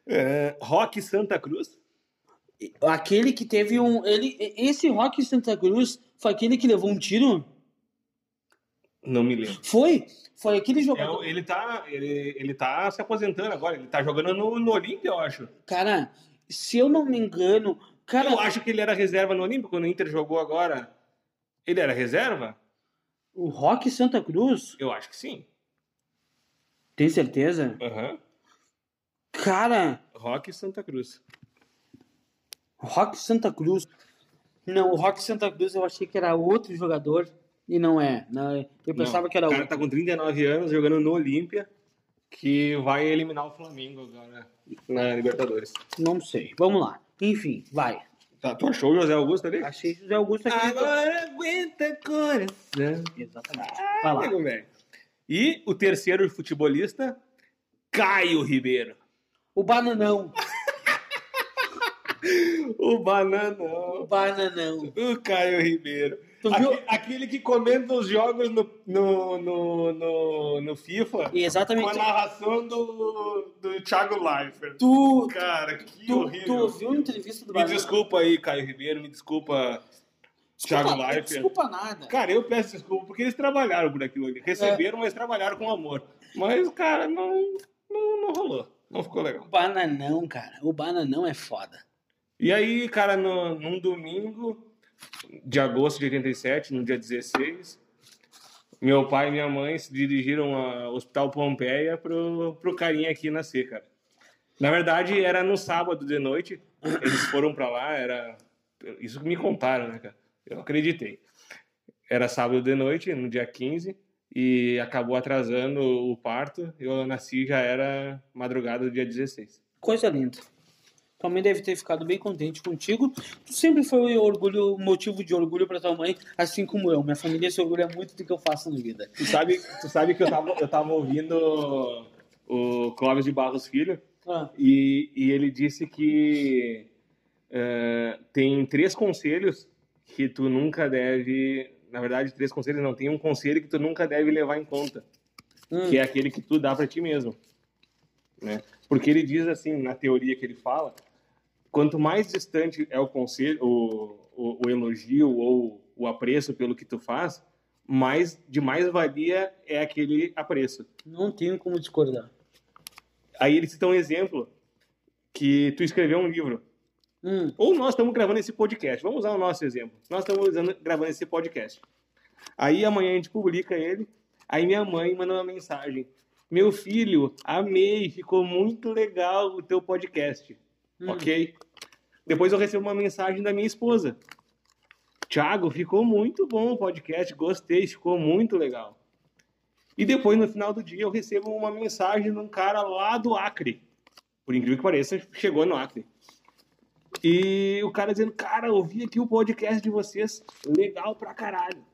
É, Rock Santa Cruz. Aquele que teve um... Ele, esse Rock Santa Cruz foi aquele que levou um tiro? Não me lembro. Foi? Foi aquele É, jogador... ele, tá, ele, ele tá se aposentando agora. Ele tá jogando no, no Olímpia, eu acho. Cara, se eu não me engano... Cara, Eu acho que ele era reserva no Olímpia quando o Inter jogou agora. Ele era reserva? o Rock Santa Cruz... Eu acho que sim. Tem certeza? Aham. Cara, Rock Santa Cruz. Rock Santa Cruz... Não, o Rock Santa Cruz eu achei que era outro jogador e não é. Não, eu pensava Não, que era O cara tá com 39 anos jogando no Olímpia, que vai eliminar o Flamengo agora na Libertadores. Não sei. Vamos lá. Enfim, vai. Tá, tu achou o José Augusto ali? Achei José Augusto aqui. Agora aguenta coração. Exatamente. Vai lá. E o terceiro futebolista, Caio Ribeiro. O bananão. O O bananão. bananão. O Caio Ribeiro. Tu viu? Aque- Aquele que comenta os jogos no, no, no, no, no FIFA com Exatamente. a narração do, do Thiago Leifert. Tu, Cara, que tu, horrível. tu viu a entrevista do Me bananão? desculpa aí, Caio Ribeiro, me desculpa, Thiago Desculpa, Leifert. desculpa nada. Cara, eu peço desculpa porque eles trabalharam por aquilo ali. Receberam, mas trabalharam com amor. Mas, cara, não, não, não rolou. Não ficou legal. O bananão, cara. O bananão é foda. E aí, cara, no, num domingo de agosto de 87, no dia 16, meu pai e minha mãe se dirigiram ao Hospital Pompeia pro, pro carinha aqui nascer, cara. Na verdade, era no sábado de noite. Eles foram pra lá, era. Isso que me contaram, né, cara? Eu acreditei. Era sábado de noite, no dia 15, e acabou atrasando o parto. Eu nasci já era madrugada do dia 16. Coisa linda. Tua mãe deve ter ficado bem contente contigo. Tu sempre foi orgulho, motivo de orgulho pra tua mãe, assim como eu. Minha família se orgulha muito do que eu faço na vida. Tu sabe, tu sabe que eu tava, eu tava ouvindo o Clóvis de Barros Filho Ah, e, e ele disse que eh, tem três conselhos que tu nunca deve. Na verdade, três conselhos não. Tem um conselho que tu nunca deve levar em conta, Hum. que é aquele que tu dá para ti mesmo. Né? Porque ele diz assim, na teoria que ele fala, quanto mais distante é o conselho, o, o, o elogio ou o apreço pelo que tu faz, mais de mais valia é aquele apreço. Não tenho como discordar. Aí ele cita um exemplo que tu escreveu um livro. Hum. Ou nós estamos gravando esse podcast. Vamos usar o nosso exemplo. Nós estamos usando- gravando esse podcast. Aí amanhã a gente publica ele. Aí minha mãe manda uma mensagem. Meu filho, amei, ficou muito legal o teu podcast. Hum. Ok? Depois eu recebo uma mensagem da minha esposa. Tiago, ficou muito bom o podcast, gostei, ficou muito legal. E depois, no final do dia, eu recebo uma mensagem de um cara lá do Acre. Por incrível que pareça, chegou no Acre. E o cara dizendo, cara, ouvi aqui o podcast de vocês, legal pra caralho.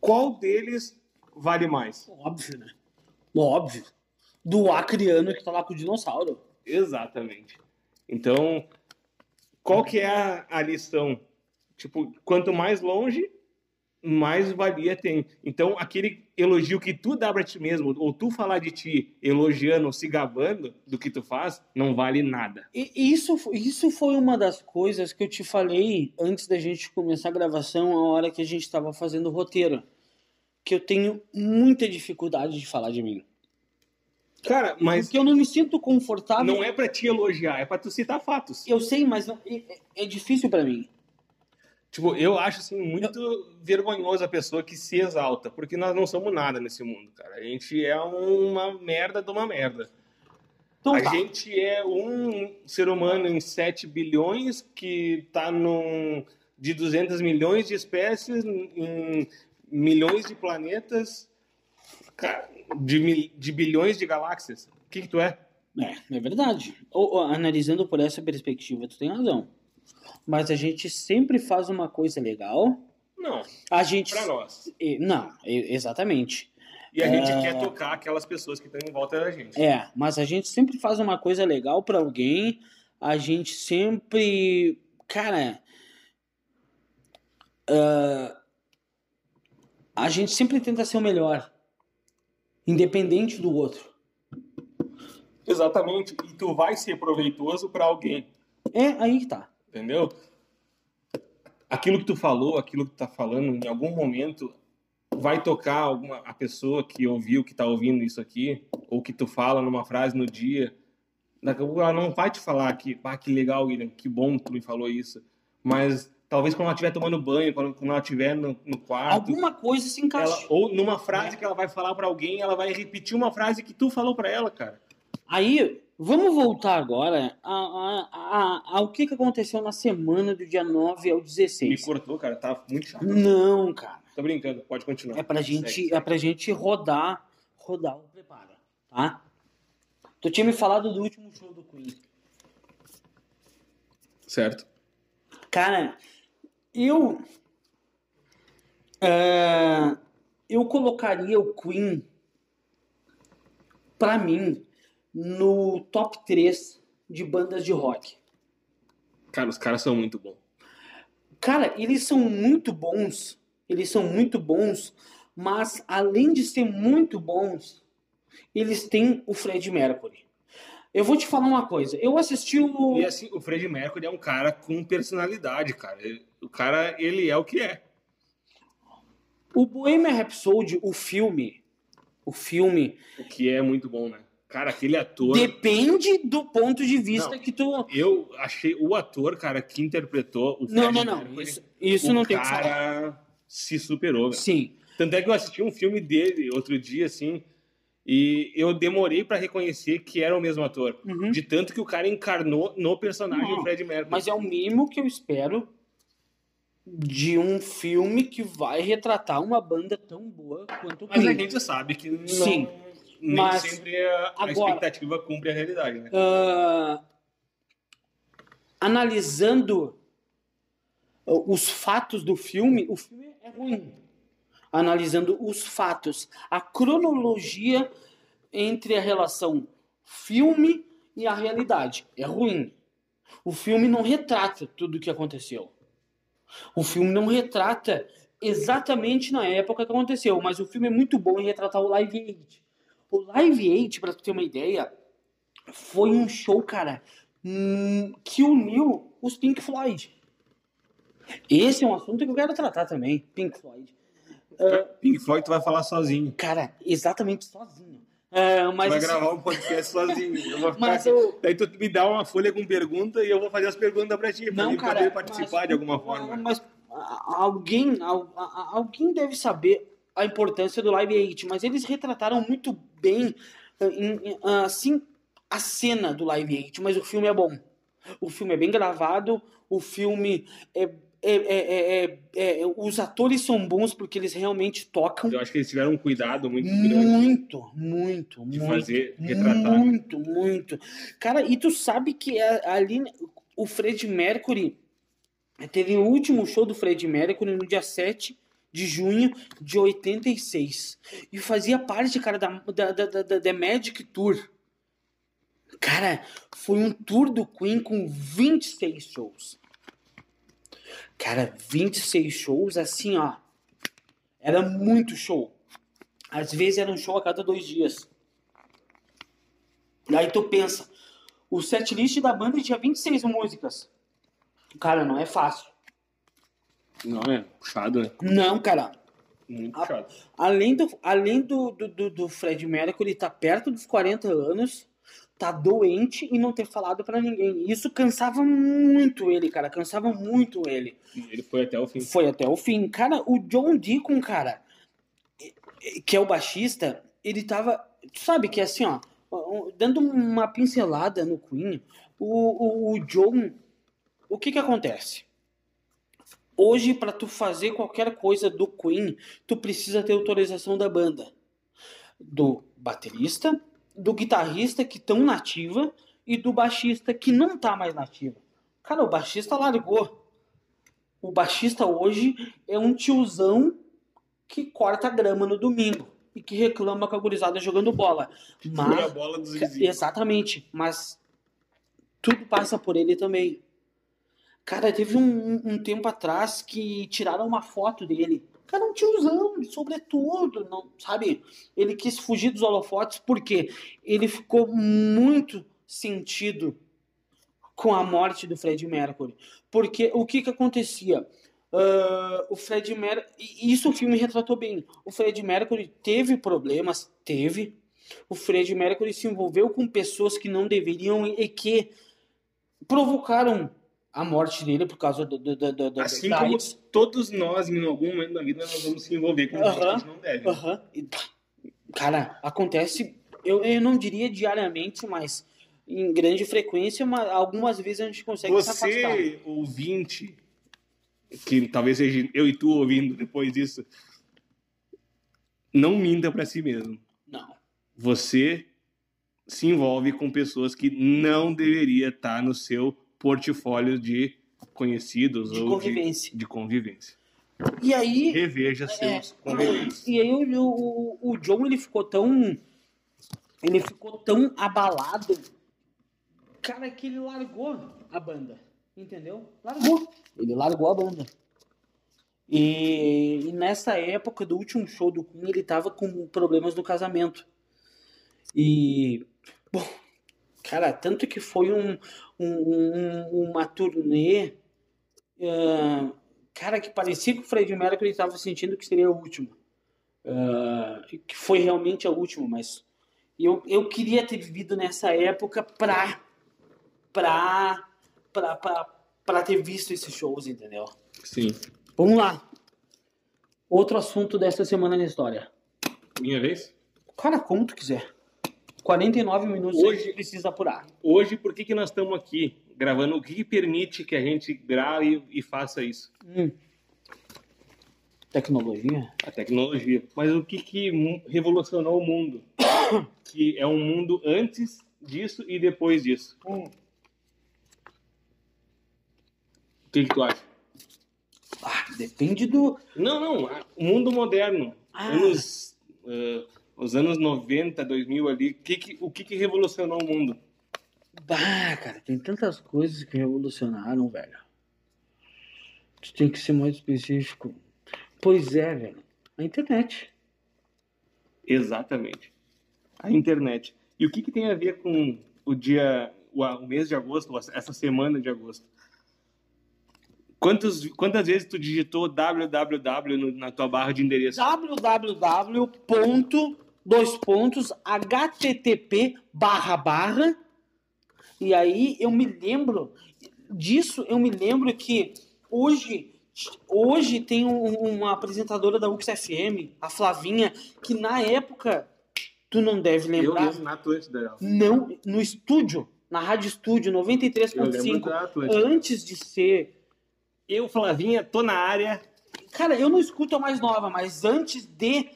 Qual deles vale mais? Óbvio, né? Óbvio. Do acriano que tá lá com o dinossauro. Exatamente. Então, qual que é a, a lição? Tipo, quanto mais longe, mais valia tem. Então, aquele elogio que tu dá pra ti mesmo, ou tu falar de ti elogiando, se gabando do que tu faz, não vale nada. E isso, isso foi uma das coisas que eu te falei antes da gente começar a gravação, a hora que a gente estava fazendo o roteiro. Que eu tenho muita dificuldade de falar de mim. Cara, mas Porque eu não me sinto confortável. não é pra te elogiar, é pra tu citar fatos. Eu sei, mas não- é, é difícil pra mim. Tipo, eu acho assim muito vergonhoso a pessoa que se exalta, porque nós não somos nada nesse mundo, cara. A gente é uma merda de uma merda. Então a tá. gente é um ser humano em 7 bilhões que tá num de 200 milhões de espécies em milhões de planetas, cara, de, mil- de bilhões de galáxias. O que que tu é? É, é verdade. Ou, ou, analisando por essa perspectiva, tu tem razão. Mas a gente sempre faz uma coisa legal. Não, A gente. pra nós. Não, exatamente. E a gente É. quer tocar aquelas pessoas que estão em volta da gente. É, mas a gente sempre faz uma coisa legal pra alguém. A gente sempre. Cara. ah, a gente sempre tenta ser o melhor. Independente do outro. Exatamente. E tu vai ser proveitoso pra alguém. É aí que tá. Entendeu? Aquilo que tu falou, aquilo que tu tá falando, em algum momento vai tocar alguma a pessoa que ouviu, que tá ouvindo isso aqui, ou que tu fala numa frase no dia. Daqui a pouco ela não vai te falar que, ah, que legal, William, que bom que tu me falou isso. Mas talvez quando ela estiver tomando banho, quando, quando ela estiver no, no quarto, Alguma coisa se encaixa. ela- ou numa frase que ela vai falar pra alguém, ela vai repetir uma frase que tu falou pra ela, cara. Aí, vamos voltar agora a- a- a- ao que, que aconteceu na semana do dia 9 ao Me 16. cortou, cara, tá muito chato. Não, cara. Tô brincando, pode continuar. É pra Segue, gente, segue. é pra gente rodar, rodar o prepara, tá? Tu tinha me falado do último show do Queen. Certo. Cara, eu é, eu colocaria o Queen pra mim no top 3 de bandas de rock. Cara, os caras são muito bons. Cara, eles são muito bons. Eles são muito bons, mas além de ser muito bons, eles têm o Fred Mercury. Eu vou te falar uma coisa. Eu assisti o. E assim, o Fred Mercury é um cara com personalidade, cara. Ele- o cara, ele é o que é. O Bohemian Rhapsody, o filme. O filme. O que é muito bom, né? Cara, aquele ator. Depende do ponto de vista Não. que tu. Eu achei o ator, cara, que interpretou o Não, não, não. Mercury, Isso, isso o não tem que falar. cara se superou, velho. Sim. Tanto é que eu assisti um filme dele outro dia, assim, e eu demorei pra reconhecer que era o mesmo ator. Uhum. De tanto que o cara encarnou no personagem Não, Fred Mercury. Mas é o mínimo que eu espero de um filme que vai retratar uma banda tão boa quanto o Mas a Queen. gente sabe que não, Sim, nem mas sempre a, a agora- expectativa cumpre a realidade, né? Ah, analisando os fatos do filme, o filme é ruim. Analisando os fatos, a cronologia entre a relação filme e a realidade é ruim. O filme não retrata tudo o que aconteceu. O filme não retrata exatamente na época que aconteceu, mas o filme é muito bom em retratar o Live Aid. O Live Aid, pra tu ter uma ideia, foi um show, cara, hum, que uniu os Pink Floyd. Esse é um assunto que eu quero tratar também, Pink Floyd. Uh, Pink Floyd tu vai falar sozinho. Cara, exatamente sozinho. Uh, mas, vai assim, gravar um podcast sozinho. Eu vou ficar Mas aqui. eu- Daí tu me dá uma folha com pergunta e eu vou fazer as perguntas pra ti, pra Não, cara, poder participar mas- de alguma forma. Mas alguém, alguém deve saber a importância do Live Aid, mas eles retrataram muito bem, eh, assim, a cena do Live Aid, mas o filme é bom. O filme é bem gravado, o filme é, é- é- é- é- é- os atores são bons porque eles realmente tocam Eu acho que eles tiveram um cuidado muito grande muito, muito, de muito. fazer, retratar. Muito, muito. Cara, e tu sabe que ali o Fred Mercury teve o último show do Fred Mercury no dia 7 de junho de 86. E fazia parte, cara, da, da, da, da, da The Magic Tour. Cara, foi um tour do Queen com 26 shows. Cara, 26 shows, assim, ó. Era muito show. Às vezes era um show a cada dois dias. E aí tu pensa, o setlist da banda tinha 26 músicas. Cara, não é fácil. Não, é puxado, né? Não, cara. Muito Ah, puxado. Além do, além do, do, do, Fred Mercury tá perto dos 40 anos, tá doente e não ter falado pra ninguém. Isso cansava muito ele, cara. Cansava muito ele. Ele foi até o fim. Foi até o fim. Cara, o John Deacon, cara, que é o baixista, ele tava. Tu sabe que assim, ó, dando uma pincelada no Queen, o, o, o John. O que que acontece? Hoje, pra tu fazer qualquer coisa do Queen, tu precisa ter autorização da banda. Do baterista, do guitarrista que estão nativa e do baixista que não tá mais nativa. Cara, o baixista largou. O baixista hoje é um tiozão que corta grama no domingo e que reclama com a gurizada jogando bola. Foi a Mas, bola dos vizinhos. Exatamente, mas tudo passa por ele também. Cara, teve um- um tempo atrás que tiraram uma foto dele. Cara, um tiozão, sobretudo, não, sabe? Ele quis fugir dos holofotes porque ele ficou muito sentido com a morte do Fred Mercury. Porque o que que acontecia? Ah, o Fred Mercury, isso o filme retratou bem. O Fred Mercury teve problemas, teve. O Fred Mercury se envolveu com pessoas que não deveriam e que provocaram a morte dele por causa do, do, do, do, Assim da como todos nós, em algum momento da vida, nós vamos se envolver com gente que a gente não deve. E, pá, Cara, acontece, eu, eu não diria diariamente, mas em grande frequência, mas algumas vezes a gente consegue se afastar. Você, ouvinte, que talvez seja eu e tu ouvindo depois disso, não minta pra si mesmo. Não. Você se envolve com pessoas que não deveria estar no seu portfólio de conhecidos De ou convivência. De, de convivência. E aí, Reveja É, seus conviventes. e aí o, o, o John ele ficou tão. Ele ficou tão abalado. Cara, que ele largou a banda. Entendeu? Largou. Ele largou a banda. E, e nessa época do último show do Queen, ele tava com problemas no casamento. E. Bom, cara, tanto que foi um, um- um- uma turnê. ah, cara, que parecia que o Fred Mercury estava sentindo que seria a última. E que foi realmente a última, mas eu, eu queria ter vivido nessa época pra, pra, pra, pra, pra ter visto esses shows, entendeu? Sim. Vamos lá. Outro assunto dessa semana na história. Minha vez? Cara, como tu quiser. 49 minutos Hoje- a gente precisa apurar. Hoje, por que, que nós estamos aqui gravando? O que, que permite que a gente grave e faça isso? Hum. Tecnologia? A tecnologia. Mas o que, que revolucionou o mundo? que é um mundo antes disso e depois disso. O que, que tu acha? Ah, depende do. Não, não. O mundo moderno. Ah. Anos, ah, os anos 90, 2000 ali. Que que, o que, que revolucionou o mundo? Bah, cara, tem tantas coisas que revolucionaram, velho. Tu tem que ser mais específico. Pois é, velho. A internet. Exatamente. A internet. E o que, que tem a ver com o dia, o, mês de agosto, essa semana de agosto? Quantos, quantas vezes tu digitou www no, na tua barra de endereço? www. Dois pontos, http barra barra. E aí eu me lembro disso, eu me lembro que hoje hoje tem um- uma apresentadora da UXFM, a Flavinha, que na época tu não deve Eu lembrar. mesmo na Atlântida. dela. Não, no estúdio, na Rádio Estúdio Eu lembro 93.5, da Atlântida. antes de ser. Eu, Flavinha, tô na área. Cara, eu não escuto a mais nova, mas antes de.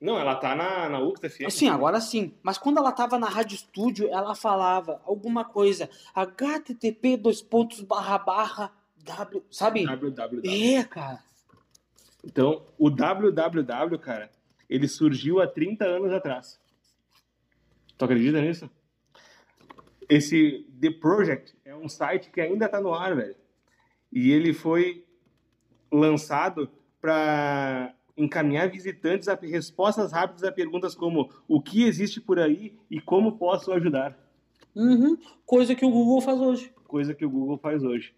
Não, ela tá na, na UXFM. Assim, agora sim. Mas quando ela tava na Rádio Estúdio, ela falava alguma coisa. HTTP, dois pontos, barra, barra, W. Sabe? www. É, cara. Então, o www, cara, ele surgiu há 30 anos atrás. Tu acredita nisso? Esse The Project é um site que ainda tá no ar, velho. E ele foi lançado para encaminhar visitantes a respostas rápidas a perguntas como o que existe por aí e como posso ajudar. Uhum. Coisa que o Google faz hoje. coisa que o Google faz hoje.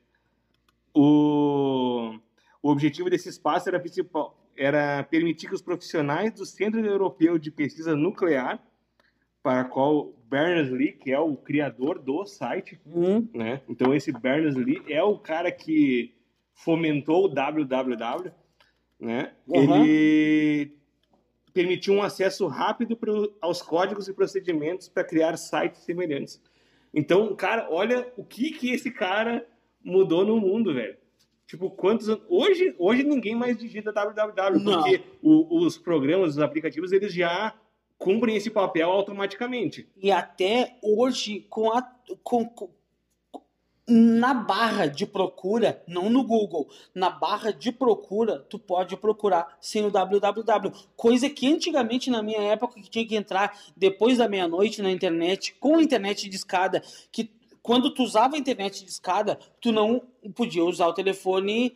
O, o objetivo desse espaço era, principal, era permitir que os profissionais do Centro Europeu de Pesquisa Nuclear, para qual Berners-Lee, que é o criador do site, Uhum. né? Então esse Berners-Lee é o cara que fomentou o www, né? Uhum. Ele permitiu um acesso rápido pro, aos códigos e procedimentos para criar sites semelhantes. Então, cara, olha o que que esse cara mudou no mundo, velho. Tipo, quantos anos... Hoje, hoje ninguém mais digita www, Não. porque o- os programas, os aplicativos, eles já cumprem esse papel automaticamente. E até hoje, com a. Com, com- na barra de procura, não no Google, na barra de procura, tu pode procurar sem o www. Coisa que antigamente, na minha época, que tinha que entrar depois da meia-noite na internet, com a internet de escada, que quando tu usava a internet de escada, tu não podia usar o telefone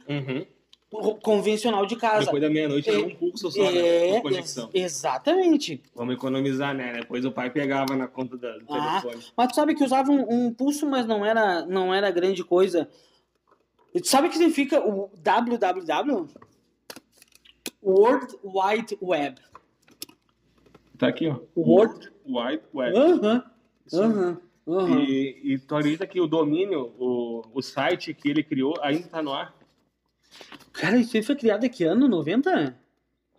convencional de casa. Depois da meia-noite era É, um pulso só, né? É, de conexão. ex- exatamente. Vamos economizar, né? Depois o pai pegava na conta da- do Ah. telefone. Mas tu sabe que usava um, um pulso, mas não era, não era grande coisa. E tu sabe o que significa o www? World Wide Web. Tá aqui, ó. World. Wide Web. Aham, Isso. aham, aham. E, e tu acredita que o domínio, o, o site que ele criou, ainda tá no ar? Cara, isso aí foi criado aqui ano 90?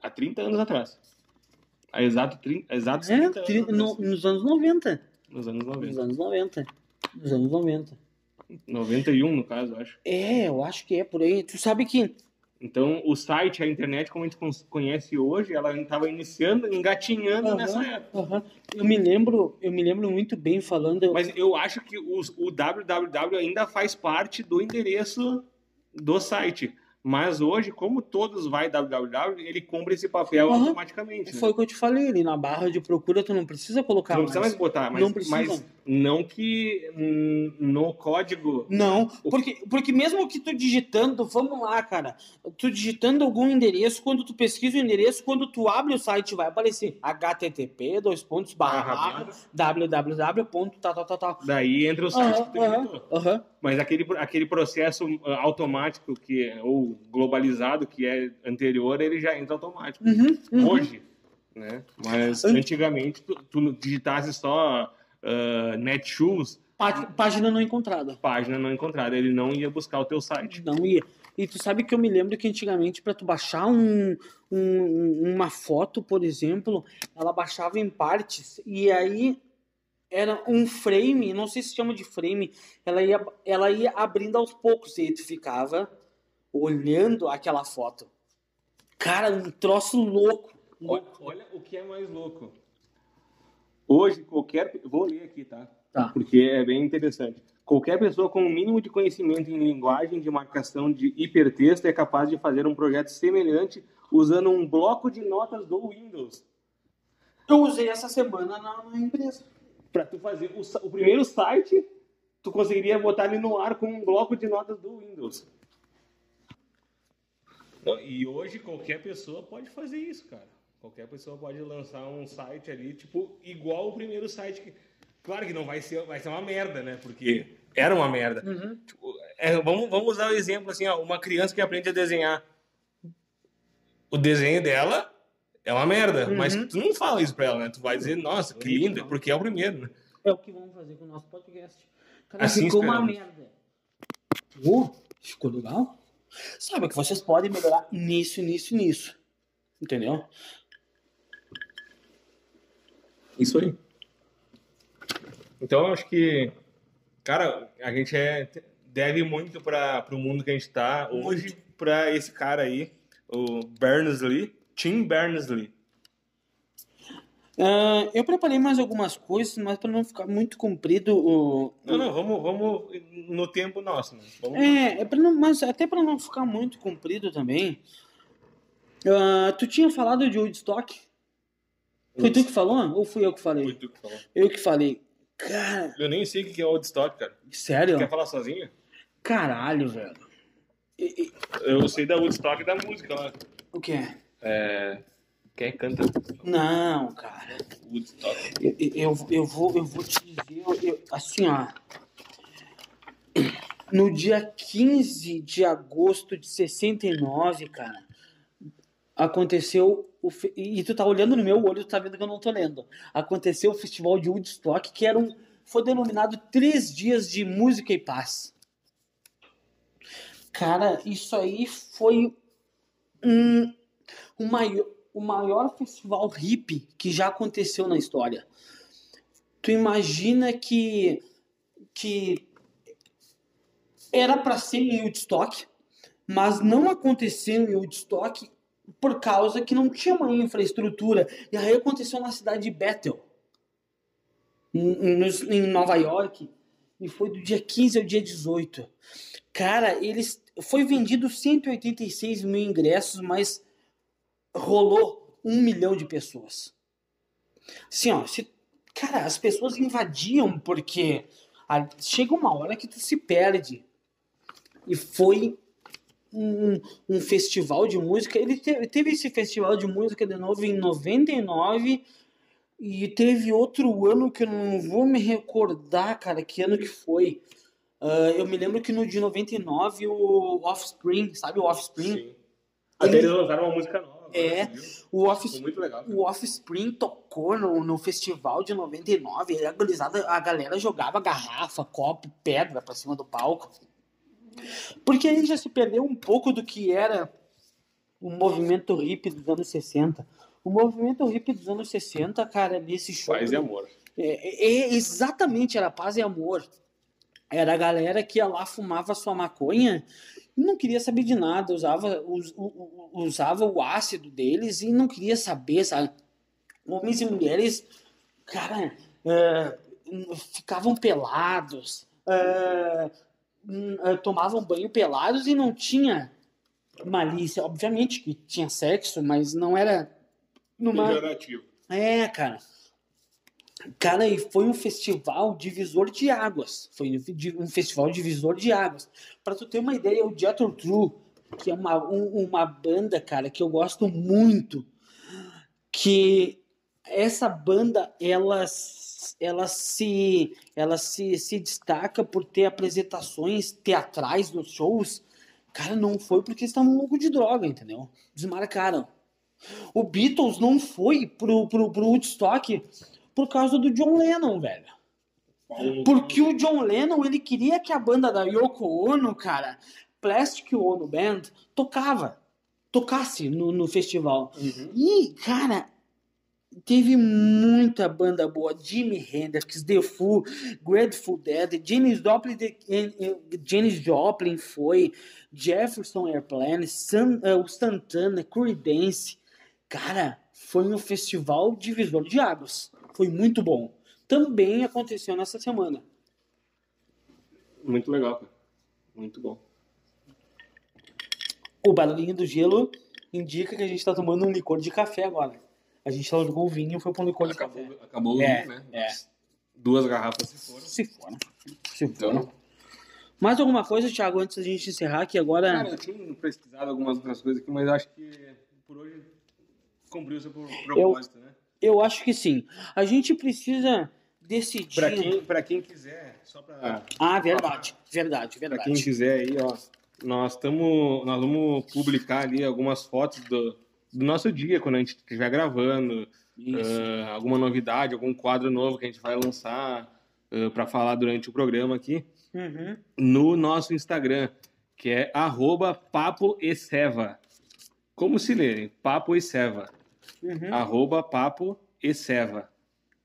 Há 30 anos atrás. Há exato 30, exatos É, 30 tri- anos no- nos anos 90. Nos anos Nos 90. anos 90. Nos anos 90. 91, no caso, eu acho. É, eu acho que é por aí. Tu sabe que Então, o site, a internet, como a gente con- conhece hoje, ela estava iniciando, engatinhando Aham. nessa época. Aham. Eu me lembro, eu me lembro muito bem falando. Mas eu acho que os- o www ainda faz parte do endereço do site. Mas hoje, como todos vai www, ele cumpre esse papel Aham. automaticamente. né? Foi o que eu te falei ali, na barra de procura tu não precisa colocar Não precisa mais botar, mas Não não, precisa. mas não que hum, no código. Não, porque, porque mesmo que tu digitando, vamos lá, cara, tu digitando algum endereço, quando tu pesquisa o endereço, quando tu abre o site vai aparecer http, dois pontos, barra, Barra, www, ponto, tal, tal, tal, tal. Daí entra o site Aham, que tu digitou. aham. Mas aquele, aquele processo ah, automático que ou globalizado que é anterior, ele já entra automático. Uhum, uhum. Hoje, né? Mas An- antigamente tu, tu digitasse só ah, Netshoes, Pá- Página não encontrada. página não encontrada, ele não ia buscar o teu site. Não ia. E tu sabe que eu me lembro que antigamente, para tu baixar um, um- uma foto, por exemplo, ela baixava em partes e aí era um frame, não sei se chama de frame, ela ia, ela ia abrindo aos poucos e aí tu ficava olhando aquela foto. Cara, um troço louco. Olha, olha o que é mais louco. Hoje, qualquer. Vou ler aqui, tá? Tá. Porque é bem interessante. Qualquer pessoa com o mínimo de conhecimento em linguagem de marcação de hipertexto é capaz de fazer um projeto semelhante usando um bloco de notas do Windows. Eu usei essa semana na, na empresa. Pra tu fazer o, o primeiro site, tu conseguiria botar ele no ar com um bloco de notas do Windows. E hoje qualquer pessoa pode fazer isso, cara. Qualquer pessoa pode lançar um site ali, tipo, igual o primeiro site que. Claro que não vai ser, vai ser uma merda, né? Porque era uma merda. Uhum. Tipo, é, vamos, vamos usar o exemplo assim, ó, uma criança que aprende a desenhar. O desenho dela é uma merda, Uhum. mas tu não fala isso pra ela, né? Tu vai dizer, nossa, que linda, porque é o primeiro, né? É o que vamos fazer com o nosso podcast. Cara, Assim ficou uma esperamos. merda. Uh, ficou legal? Sabe que vocês podem melhorar nisso, nisso, nisso. Entendeu? Isso aí. Então acho que, cara, a gente é, deve muito para o mundo que a gente tá hoje para esse cara aí, o Berners-Lee, Tim Berners-Lee. Ah, eu preparei mais algumas coisas, mas para não ficar muito comprido o. Não, não, vamos, vamos no tempo nosso, né? Vamos... É, é pra não, mas até para não ficar muito comprido também. Ah, tu tinha falado de Woodstock? Foi tu que falou? Ou fui eu que Foi falei? tu que falou. Eu que falei. Cara, Eu nem sei o que é Woodstock, cara. sério? Quer falar sozinho? Caralho, velho. E- e- Eu sei da Woodstock e da música lá. o quê? É... Quem canta Não, cara. Woodstock? Eu, eu, eu, vou, eu vou te dizer, eu- assim, ó. No dia 15 de agosto de 69, cara, aconteceu. E tu tá olhando no meu olho, tu tá vendo que eu não tô lendo. Aconteceu o festival de Woodstock, que era um, foi denominado Três Dias de Música e Paz. Cara, isso aí foi um, o, maior, o maior festival hippie que já aconteceu na história. Tu imagina que, que era para ser em Woodstock, mas não aconteceu em Woodstock por causa que não tinha uma infraestrutura. E aí aconteceu na cidade de Bethel, em, Nova York, e foi do dia 15 ao dia 18. Cara, eles foi vendido 186 mil ingressos, mas rolou um milhão de pessoas. Assim, ó, se, cara, as pessoas invadiam porque a- chega uma hora que tu se perde. E foi um, um festival de música. Ele teve, teve esse festival de música de novo em 99 e teve outro ano que eu não vou me recordar, cara, que ano que foi. Ah, eu me lembro que no de 99 o Offspring, sabe o Offspring? Sim. Até eles lançaram uma música nova. É. O legal. o Offspring tocou no, no festival de 99 e a, gurizada- a galera jogava garrafa, copo, pedra pra cima do palco. Porque aí já se perdeu um pouco do que era o movimento hippie dos anos 60. O movimento hippie dos anos 60, cara, nesse show. Paz e amor. É, é- é exatamente, era paz e amor. Era a galera que ia lá, fumava sua maconha e não queria saber de nada, usava, us- usava o ácido deles e não queria saber, sabe? Homens e mulheres, cara, é, ficavam pelados, é, tomavam banho pelados e não tinha malícia. Obviamente que tinha sexo, mas não era numa. Pejorativo. É, cara. Cara, e foi um festival divisor de águas. Foi um festival divisor de águas. Pra tu ter uma ideia, o Jethro True, que é uma, um- uma banda, cara, que eu gosto muito, que essa banda, ela, s- ela, se, ela se, se destaca por ter apresentações teatrais nos shows. Cara, não foi porque eles estavam loucos de droga, entendeu? Desmarcaram. O Beatles não foi pro, pro, pro Woodstock por causa do John Lennon, velho. Porque o John Lennon, ele queria que a banda da Yoko Ono, cara, Plastic Ono Band, tocava. Tocasse no, no festival. Uhum. E, cara, teve muita banda boa. Jimi Hendrix, The Foo, Grateful Dead, Janis Joplin, Janis Joplin foi, Jefferson Airplane, San, o Santana, Creedence. Cara, foi um festival divisor de águas. Foi muito bom. Também aconteceu nessa semana. Muito legal, cara. Muito bom. O barulhinho do gelo indica que a gente tá tomando um licor de café agora. A gente largou o vinho e foi um licor de café. Acabou, acabou o É, vinho, né? é. duas garrafas se foram. Se foram. Se foram. Mais alguma coisa, Thiago, antes da gente encerrar aqui agora? Cara, eu tinha pesquisado algumas outras coisas aqui, mas acho que por hoje cumpriu o seu propósito, né? Eu acho que sim. A gente precisa decidir. Pra quem, pra quem quiser, só pra. Ah, verdade. Verdade, verdade. Pra quem quiser aí, ó. Nós estamos. Nós vamos publicar ali algumas fotos do, do nosso dia, quando a gente estiver gravando. Uh, alguma novidade, algum quadro novo que a gente vai lançar uh, para falar durante o programa aqui. Uhum. No nosso Instagram, que é arroba Papo e Seva. Como se lê? Papo e Seva. Uhum. Arroba Papo e Seva.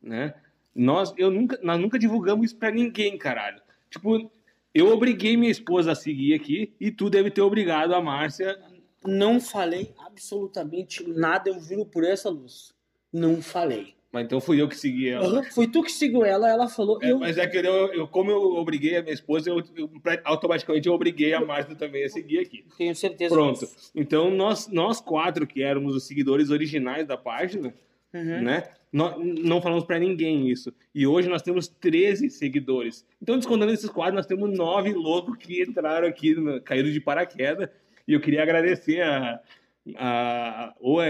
Né? Nós, eu nunca, nós nunca divulgamos isso pra ninguém, caralho. Tipo, eu obriguei minha esposa a seguir aqui e tu deve ter obrigado a Márcia. Não falei absolutamente nada, eu juro por essa luz. Não falei. Mas então fui eu que segui ela. Uhum, Foi tu que seguiu ela, ela falou. É, eu... Mas é que eu, eu- como eu obriguei a minha esposa, eu, eu- automaticamente eu obriguei a Márcia também a seguir aqui. Tenho certeza. Pronto. Então nós, nós quatro que éramos os seguidores originais da página, Uhum. né? nó- não falamos pra ninguém isso. E hoje nós temos 13 seguidores. Então, descontando esses quatro, nós temos nove loucos que entraram aqui, caíram de paraquedas. E eu queria agradecer a, a, ou a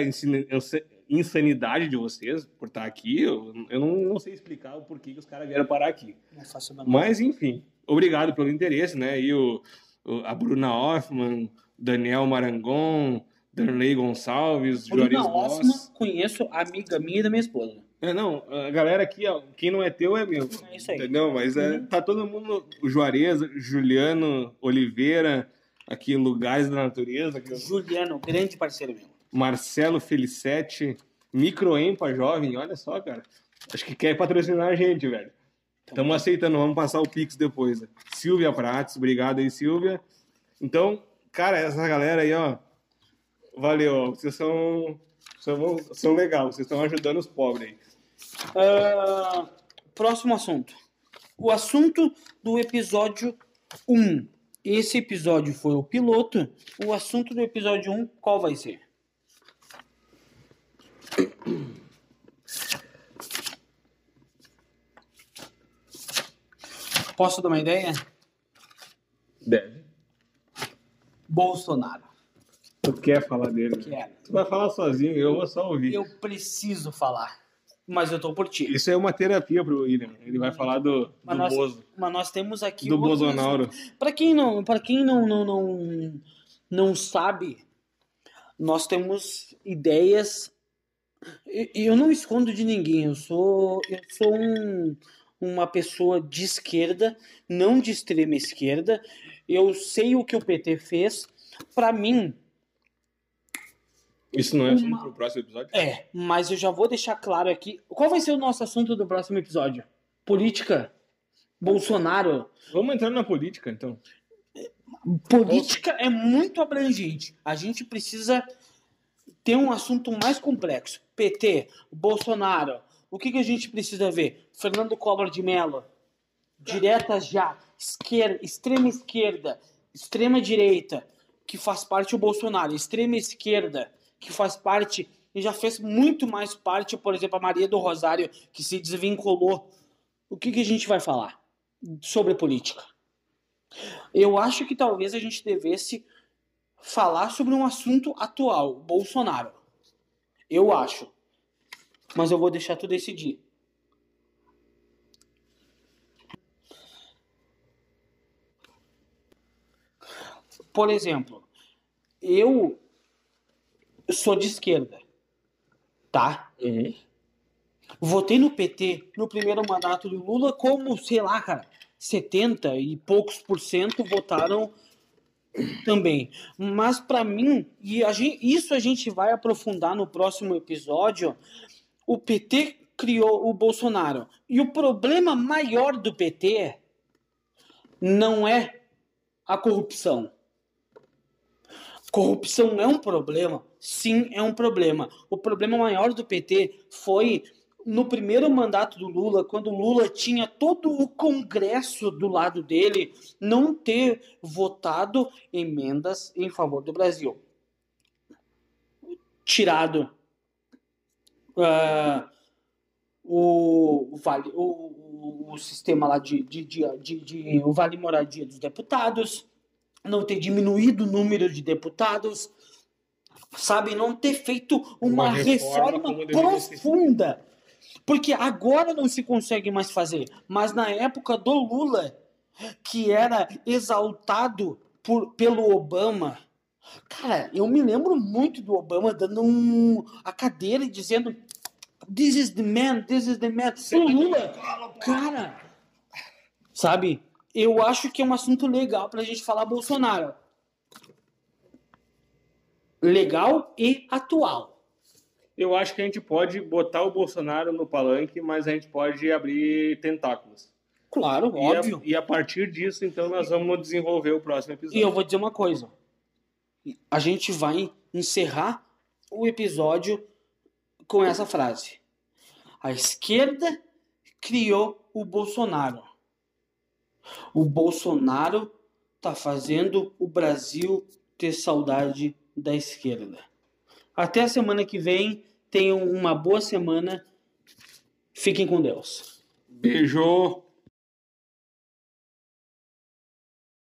insanidade de vocês por estar aqui. Eu, eu não, não sei explicar o porquê que os caras vieram parar aqui. Menor- Mas, enfim, obrigado pelo interesse, né? E o, a Bruna Hoffman, Daniel Marangon, Darley Gonçalves, Bruna Hoffman, conheço amiga minha e da minha esposa. É, não, a galera aqui, ó, quem não é teu é meu. É isso aí. Entendeu? Mas é, Uhum. tá todo mundo, o Juarez, Juliano Oliveira, aqui Lugares da Natureza, aqui, Juliano, grande parceiro meu. Marcelo Felicetti, Microempa Jovem, olha só, cara. Acho que quer patrocinar a gente, velho. Estamos aceitando, vamos passar o Pix depois. né? Silvia Prates, obrigado aí, Silvia. Então, cara, essa galera aí, ó. Valeu, vocês são, são, são legal, vocês estão ajudando os pobres aí. Ah, próximo assunto. O assunto do episódio 1. Esse episódio foi o piloto. O assunto do episódio 1, qual vai ser? Posso dar uma ideia? Deve. Bolsonaro. Tu quer falar dele? Quero. Tu vai falar sozinho, eu vou só ouvir. Eu preciso falar. Mas eu tô por ti. Isso é uma terapia pro William. Ele vai falar do, do Mas nós, Bozo, mas nós temos aqui do Bolsonaro. Para quem não, para quem não, não, não, não sabe, nós temos ideias. E eu não escondo de ninguém. Eu sou, eu sou um, uma pessoa de esquerda, não de extrema esquerda. Eu sei o que o PT fez. Para mim, Isso não é assunto Uma- pro próximo episódio? é. Mas eu já vou deixar claro aqui. Qual vai ser o nosso assunto do próximo episódio? Política. Bolsonaro. Vamos entrar na política, então. Política é muito abrangente. A gente precisa ter um assunto mais complexo. PT, Bolsonaro. O que, que a gente precisa ver? Fernando Collor de Mello. Direta já. Esquerda, extrema esquerda. Extrema direita. Que faz parte o Bolsonaro. Extrema esquerda. Que faz parte. E já fez muito mais parte, por exemplo, a Maria do Rosário, que se desvinculou. O que, que a gente vai falar sobre política? Eu acho que talvez a gente devesse falar sobre um assunto atual, Bolsonaro. Eu acho. Mas eu vou deixar tu decidir. Por exemplo, eu sou de esquerda, tá? Votei no PT no primeiro mandato do Lula, como, sei lá, cara, 70 e poucos por cento votaram também. Mas para mim, e a gente, isso a gente vai aprofundar no próximo episódio, o PT criou o Bolsonaro. E o problema maior do PT não é a corrupção. Corrupção é um problema? Sim, é um problema. O problema maior do PT foi no primeiro mandato do Lula, quando o Lula tinha todo o Congresso do lado dele, não ter votado emendas em favor do Brasil. Tirado ah, o, vale, o, o sistema lá de, de, de, de, de o vale moradia dos deputados, não ter diminuído o número de deputados, sabe, não ter feito uma, Uma reforma reforma, profunda. Porque agora não se consegue mais fazer, mas na época do Lula, que era exaltado por, pelo Obama, cara, eu me lembro muito do Obama dando um, a cadeira e dizendo This is the man, this is the man. O Lula, cara, sabe? Eu acho que é um assunto legal pra gente falar Bolsonaro. Legal e atual. Eu acho que a gente pode botar o Bolsonaro no palanque, mas a gente pode abrir tentáculos. Claro, E óbvio. a, e a partir disso, então, nós vamos desenvolver o próximo episódio. E eu vou dizer uma coisa. A gente vai encerrar o episódio com essa frase. A esquerda criou o Bolsonaro. O Bolsonaro tá fazendo o Brasil ter saudade da esquerda. Até a semana que vem. Tenham uma boa semana. Fiquem com Deus. Beijo!